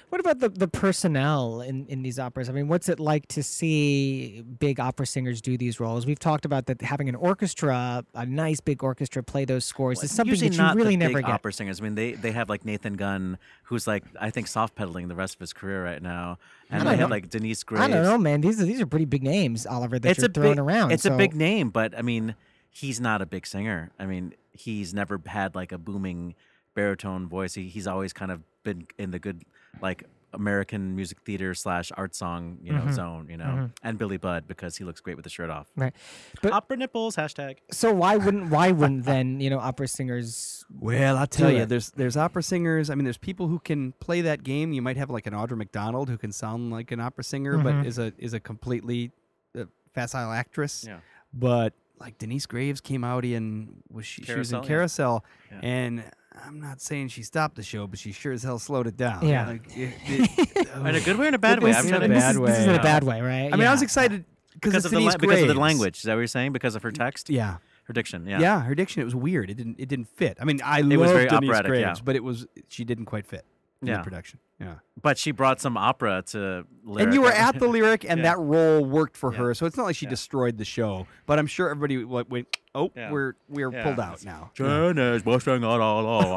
[SPEAKER 1] What about the, the personnel in, in these operas? I mean, what's it like to see big opera singers do these roles? We've talked about that having an orchestra, a nice big orchestra, play those scores is something that you really never
[SPEAKER 4] big
[SPEAKER 1] get.
[SPEAKER 4] opera singers. I mean, they they have like Nathan Gunn, who's like I think soft pedaling the rest of his career right now, and they have like Denyce Graves.
[SPEAKER 1] I don't know, man. These are these are pretty big names, Oliver, that
[SPEAKER 4] it's
[SPEAKER 1] you're
[SPEAKER 4] a
[SPEAKER 1] throwing
[SPEAKER 4] big,
[SPEAKER 1] around.
[SPEAKER 4] It's
[SPEAKER 1] so-
[SPEAKER 4] a big name, but I mean, he's not a big singer. I mean, he's never had like a booming baritone voice. He, he's always kind of been in the good like American music theater slash art song you know
[SPEAKER 1] Mm-hmm.
[SPEAKER 4] zone. You know, and Billy Budd because he looks great with the shirt off.
[SPEAKER 1] Right. But
[SPEAKER 4] Opera nipples hashtag.
[SPEAKER 1] so why wouldn't why wouldn't then you know opera singers?
[SPEAKER 5] Well, I'll tell you,
[SPEAKER 1] it.
[SPEAKER 5] there's there's opera singers. I mean, there's people who can play that game. You might have like an Audra McDonald who can sound like an opera singer,
[SPEAKER 1] Mhm.
[SPEAKER 5] but is a is a completely uh, facile actress.
[SPEAKER 4] Yeah.
[SPEAKER 5] But like Denyce Graves came out in was she, she was in
[SPEAKER 4] Carousel.
[SPEAKER 5] Carousel,
[SPEAKER 4] Yeah.
[SPEAKER 5] and I'm not saying she stopped the show, but she sure as hell slowed it down.
[SPEAKER 1] Yeah.
[SPEAKER 5] Like, it- it-
[SPEAKER 4] In a good way or in a bad way?
[SPEAKER 5] This
[SPEAKER 4] I'm
[SPEAKER 5] is in a bad
[SPEAKER 1] is, this is in
[SPEAKER 5] way.
[SPEAKER 1] a bad way, right?
[SPEAKER 5] I mean, I was excited because
[SPEAKER 4] because of the la- because of the language. Is that what you're saying? Because of her text,
[SPEAKER 5] Yeah.
[SPEAKER 4] her diction. Yeah.
[SPEAKER 5] Yeah. her diction it was weird. It didn't it didn't fit. I mean, I
[SPEAKER 4] was very
[SPEAKER 5] Denyce
[SPEAKER 4] operatic, yeah.
[SPEAKER 5] Graves, but it was she didn't quite fit in
[SPEAKER 4] Yeah.
[SPEAKER 5] the production. Yeah.
[SPEAKER 4] But she brought some opera to. Lyric.
[SPEAKER 5] And you were at the lyric, and
[SPEAKER 4] Yeah.
[SPEAKER 5] that role worked for
[SPEAKER 4] Yeah.
[SPEAKER 5] her. So it's not like she
[SPEAKER 4] Yeah.
[SPEAKER 5] destroyed the show. But I'm sure everybody wa- went, "Oh,
[SPEAKER 4] Yeah.
[SPEAKER 5] we're we're
[SPEAKER 4] Yeah.
[SPEAKER 5] pulled out now."
[SPEAKER 4] Jonas, washing out all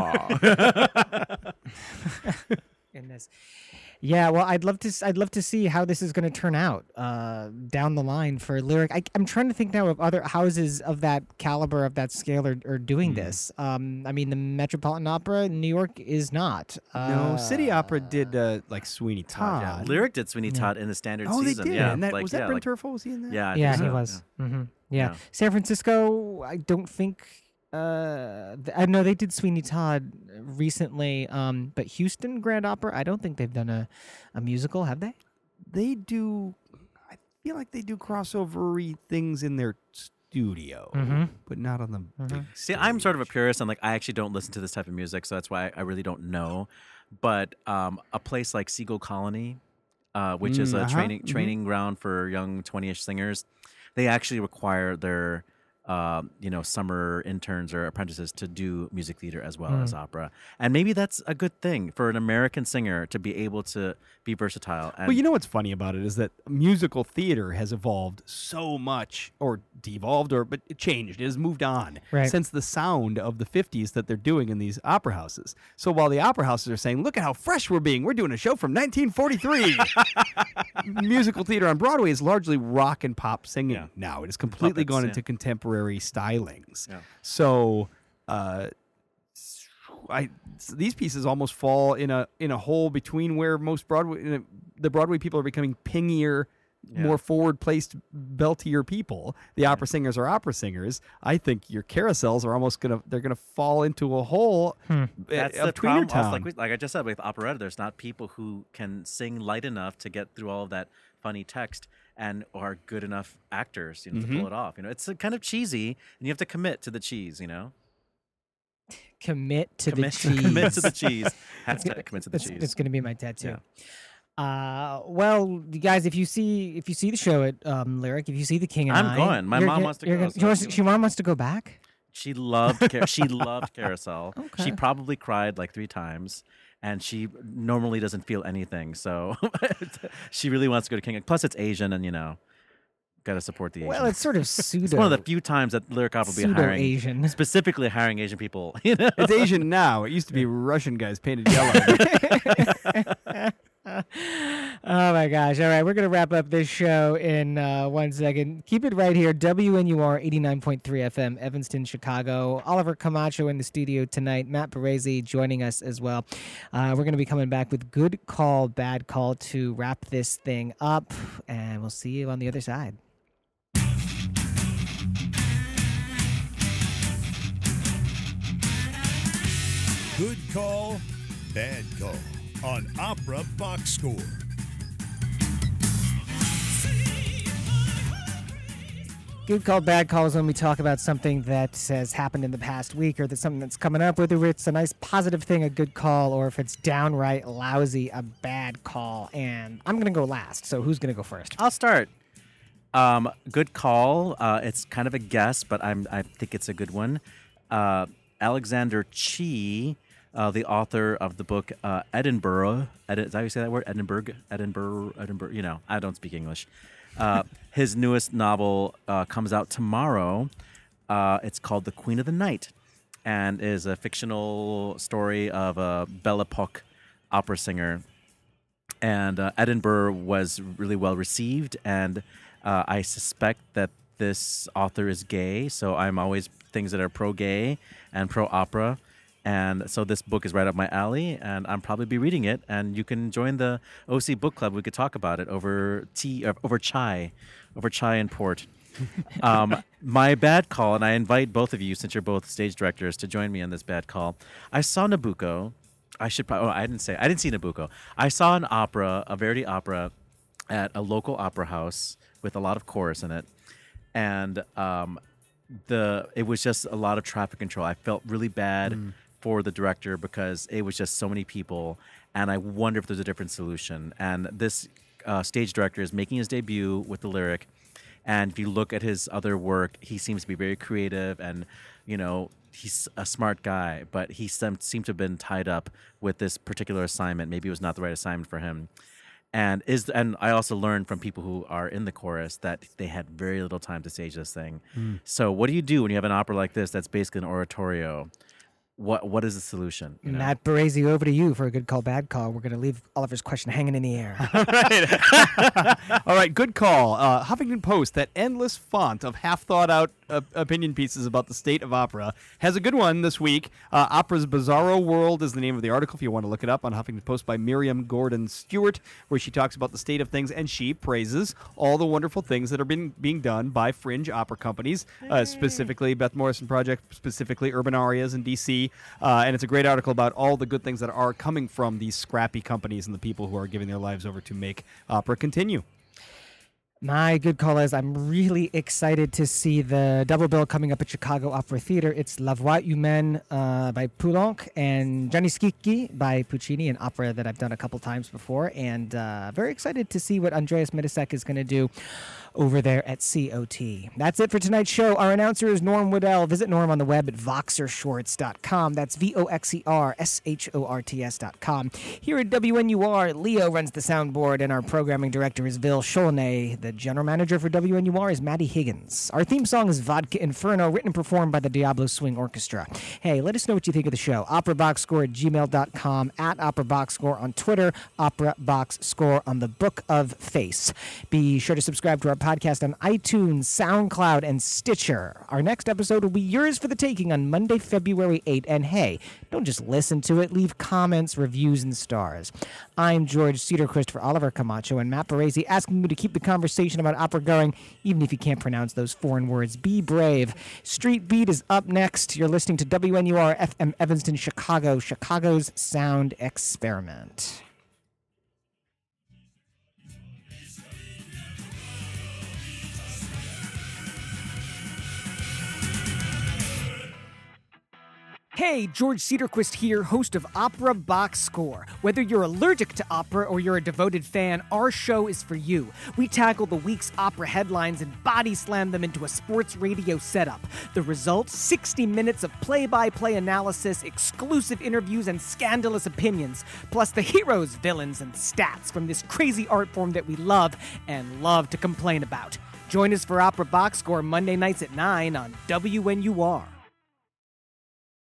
[SPEAKER 1] in this. Yeah, well, I'd love to. s- I'd love to see how this is going to turn out uh, down the line for lyric. I, I'm trying to think now of other houses of that caliber, of that scale, are, are doing this. Um, I mean, the Metropolitan Opera in New York is not.
[SPEAKER 5] No,
[SPEAKER 1] Uh,
[SPEAKER 5] City Opera did uh, like Sweeney Todd.
[SPEAKER 4] Yeah. Lyric did Sweeney Todd in the standard
[SPEAKER 5] Oh, they did.
[SPEAKER 4] Yeah,
[SPEAKER 5] and that
[SPEAKER 4] like,
[SPEAKER 5] was that
[SPEAKER 4] yeah,
[SPEAKER 5] Bryn
[SPEAKER 4] like-
[SPEAKER 5] Terfel? Was he in that?
[SPEAKER 4] Yeah, I
[SPEAKER 1] Yeah,
[SPEAKER 4] think
[SPEAKER 1] he was.
[SPEAKER 4] yeah.
[SPEAKER 1] hmm Yeah.
[SPEAKER 4] Yeah.
[SPEAKER 1] San Francisco. I don't think. Uh, th- I know they did Sweeney Todd recently, um, but Houston Grand Opera. I don't think they've done a, a musical, have they?
[SPEAKER 5] They do. I feel like they do crossovery things in their studio,
[SPEAKER 1] Mhm.
[SPEAKER 5] but not on the.
[SPEAKER 1] Mm-hmm.
[SPEAKER 5] big
[SPEAKER 4] See, I'm sort of a
[SPEAKER 5] stage.
[SPEAKER 4] purist, and like I actually don't listen to this type of music, so that's why I, I really don't know. But um, a place like Seagle Colony, uh, which is
[SPEAKER 5] Mm,
[SPEAKER 4] a
[SPEAKER 5] uh-huh,
[SPEAKER 4] training
[SPEAKER 5] mhm.
[SPEAKER 4] training ground for young 20ish singers, they actually require their um, you know summer interns or apprentices to do music theater as well
[SPEAKER 5] Mm.
[SPEAKER 4] as opera, and maybe that's a good thing for an American singer to be able to be versatile. And
[SPEAKER 5] Well, you know what's funny about it is that musical theater has evolved so much, or devolved, or but it changed. It has moved on
[SPEAKER 1] Right.
[SPEAKER 5] since the sound of the '50s that they're doing in these opera houses. So while the opera houses are saying, "Look at how fresh we're being. We're doing a show from 1943," musical theater on Broadway is largely rock and pop singing
[SPEAKER 4] Yeah.
[SPEAKER 5] now. It has completely
[SPEAKER 4] puppets,
[SPEAKER 5] gone
[SPEAKER 4] yeah.
[SPEAKER 5] into contemporary stylings.
[SPEAKER 4] Yeah.
[SPEAKER 5] So. Uh, I these pieces almost fall in a in a hole between where most Broadway the Broadway people are becoming pingier,
[SPEAKER 4] Yeah.
[SPEAKER 5] more forward placed, beltier people. The opera singers are opera singers. I think your carousels are almost gonna they're gonna fall into a hole uh,
[SPEAKER 4] That's
[SPEAKER 5] of
[SPEAKER 4] the problem. also, like, we, like I just said with operetta, there's not people who can sing light enough to get through all of that funny text and are good enough actors, you know, to
[SPEAKER 5] Mm-hmm.
[SPEAKER 4] pull it off. You know, it's uh, kind of cheesy, and you have to commit to the cheese. You know,
[SPEAKER 1] Commit to
[SPEAKER 4] commit,
[SPEAKER 1] the cheese.
[SPEAKER 4] commit to the cheese. Hashtag commit to the
[SPEAKER 1] It's,
[SPEAKER 4] cheese.
[SPEAKER 1] it's going to be my tattoo. Uh, well, you guys, if you see if you see the show at um, Lyric, if you see the King and
[SPEAKER 4] I'm
[SPEAKER 1] I,
[SPEAKER 4] going. My mom wants to go,
[SPEAKER 1] gonna-
[SPEAKER 4] so
[SPEAKER 1] wants, mom wants to go back.
[SPEAKER 4] She loved Car- she loved Carousel.
[SPEAKER 1] Okay.
[SPEAKER 4] She probably cried like three times, and she normally doesn't feel anything. So she really wants to go to King. Plus, it's Asian, and you know, got to support the Asian.
[SPEAKER 1] Well, it's sort of pseudo.
[SPEAKER 4] It's one of the few times that Lyric Opera will be hiring
[SPEAKER 1] Asian.
[SPEAKER 4] specifically hiring Asian people. You know,
[SPEAKER 5] it's Asian now. It used to be Russian guys painted yellow.
[SPEAKER 1] Oh my gosh! All right, we're gonna wrap up this show in uh, one second. Keep it right here. WNUR eighty nine point three FM, Evanston, Chicago. Oliver Camacho in the studio tonight. Matt Boresi joining us as well. Uh, we're gonna be coming back with good call, bad call to wrap this thing up, and we'll see you on the other side.
[SPEAKER 2] Good call, bad call on Opera Box Score.
[SPEAKER 1] Good call, bad call is when we talk about something that has happened in the past week or that's something that's coming up, whether it's a nice positive thing, a good call, or if it's downright lousy, a bad call. And I'm going to go last. So who's going to go first?
[SPEAKER 4] I'll start. Um, good call. Uh, it's kind of a guess, but I'm I think it's a good one. Uh, Alexander Chee uh, the author of the book uh, Edinburgh. Edi- is that how you say that word? Edinburgh, Edinburgh, Edinburgh. You know, I don't speak English. Uh, his newest novel uh, comes out tomorrow. Uh, it's called The Queen of the Night, and is a fictional story of a Belle Epoque opera singer and uh, Edinburgh was really well received. And uh, I suspect that this author is gay, so I'm always things that are pro gay and pro opera. And so this book is right up my alley, and I'm probably be reading it. And you can join the OC Book Club. We could talk about it over tea, over chai, over chai and port. um, my bad call, and I invite both of you, since you're both stage directors, to join me on this bad call. I saw Nabucco. I should probably. Oh, I didn't say. I didn't see Nabucco. I saw an opera, a Verdi opera, at a local opera house with a lot of chorus in it, and um, the it was just a lot of traffic control. I felt really bad for the director because it was just so many people, and I wonder if there's a different solution. And this uh, stage director is making his debut with the lyric, and if you look at his other work, he seems to be very creative and, you know, he's a smart guy, but he seemed to have been tied up with this particular assignment. Maybe it was not the right assignment for him. And is and I also learned from people who are in the chorus that they had very little time to stage this thing. So what do you do when you have an opera like this that's basically an oratorio? What what is the solution? you know?
[SPEAKER 1] Matt Boresi, over to you for a good call, bad call. We're going to leave Oliver's question hanging in the air.
[SPEAKER 5] All right, All right good call. Uh, Huffington Post, that endless font of half thought out uh, opinion pieces about the state of opera, has a good one this week. Uh, Opera's Bizarro World is the name of the article if you want to look it up on Huffington Post by Miriam Gordon Stewart, where she talks about the state of things and she praises all the wonderful things that are being, being done by fringe opera companies, uh, specifically Beth Morrison Project, specifically UrbanArias in DC. Uh, and it's a great article about all the good things that are coming from these scrappy companies and the people who are giving their lives over to make opera continue.
[SPEAKER 1] My good call is I'm really excited to see the double bill coming up at Chicago Opera Theater. It's La Voix Humaine uh, by Poulenc and Gianni Schicchi by Puccini, an opera that I've done a couple times before. And uh, very excited to see what Andreas Mitisek is going to do over there at COT. That's it for tonight's show. Our announcer is Norm Woodell. Visit Norm on the web at voxershorts.com. That's V O X E R S H O R T S.com. Here at WNUR, Leo runs the soundboard, and our programming director is Bill Cholnay. The general manager for WNUR is Maddie Higgins. Our theme song is Vodka Inferno, written and performed by the Diablo Swing Orchestra. Hey, let us know what you think of the show. OperaBoxScore at gmail.com, at OperaBoxScore on Twitter, Opera Box Score on the Book of Face. Be sure to subscribe to our podcast on iTunes, SoundCloud, and Stitcher. Our next episode will be yours for the taking on Monday, February 8. And hey, don't just listen to it, leave comments, reviews, and stars. I'm George Cedarquist for Oliver Camacho and Matt Boresi asking you to keep the conversation about opera going, even if you can't pronounce those foreign words. Be brave. Street Beat is up next. You're listening to WNUR FM Evanston, Chicago, Chicago's Sound Experiment. Hey, George Cedarquist here, host of Opera Box Score. Whether you're allergic to opera or you're a devoted fan, our show is for you. We tackle the week's opera headlines and body slam them into a sports radio setup. The result 60 minutes of play by play analysis, exclusive interviews, and scandalous opinions, plus the heroes, villains, and stats from this crazy art form that we love and love to complain about. Join us for Opera Box Score Monday nights at 9 on WNUR.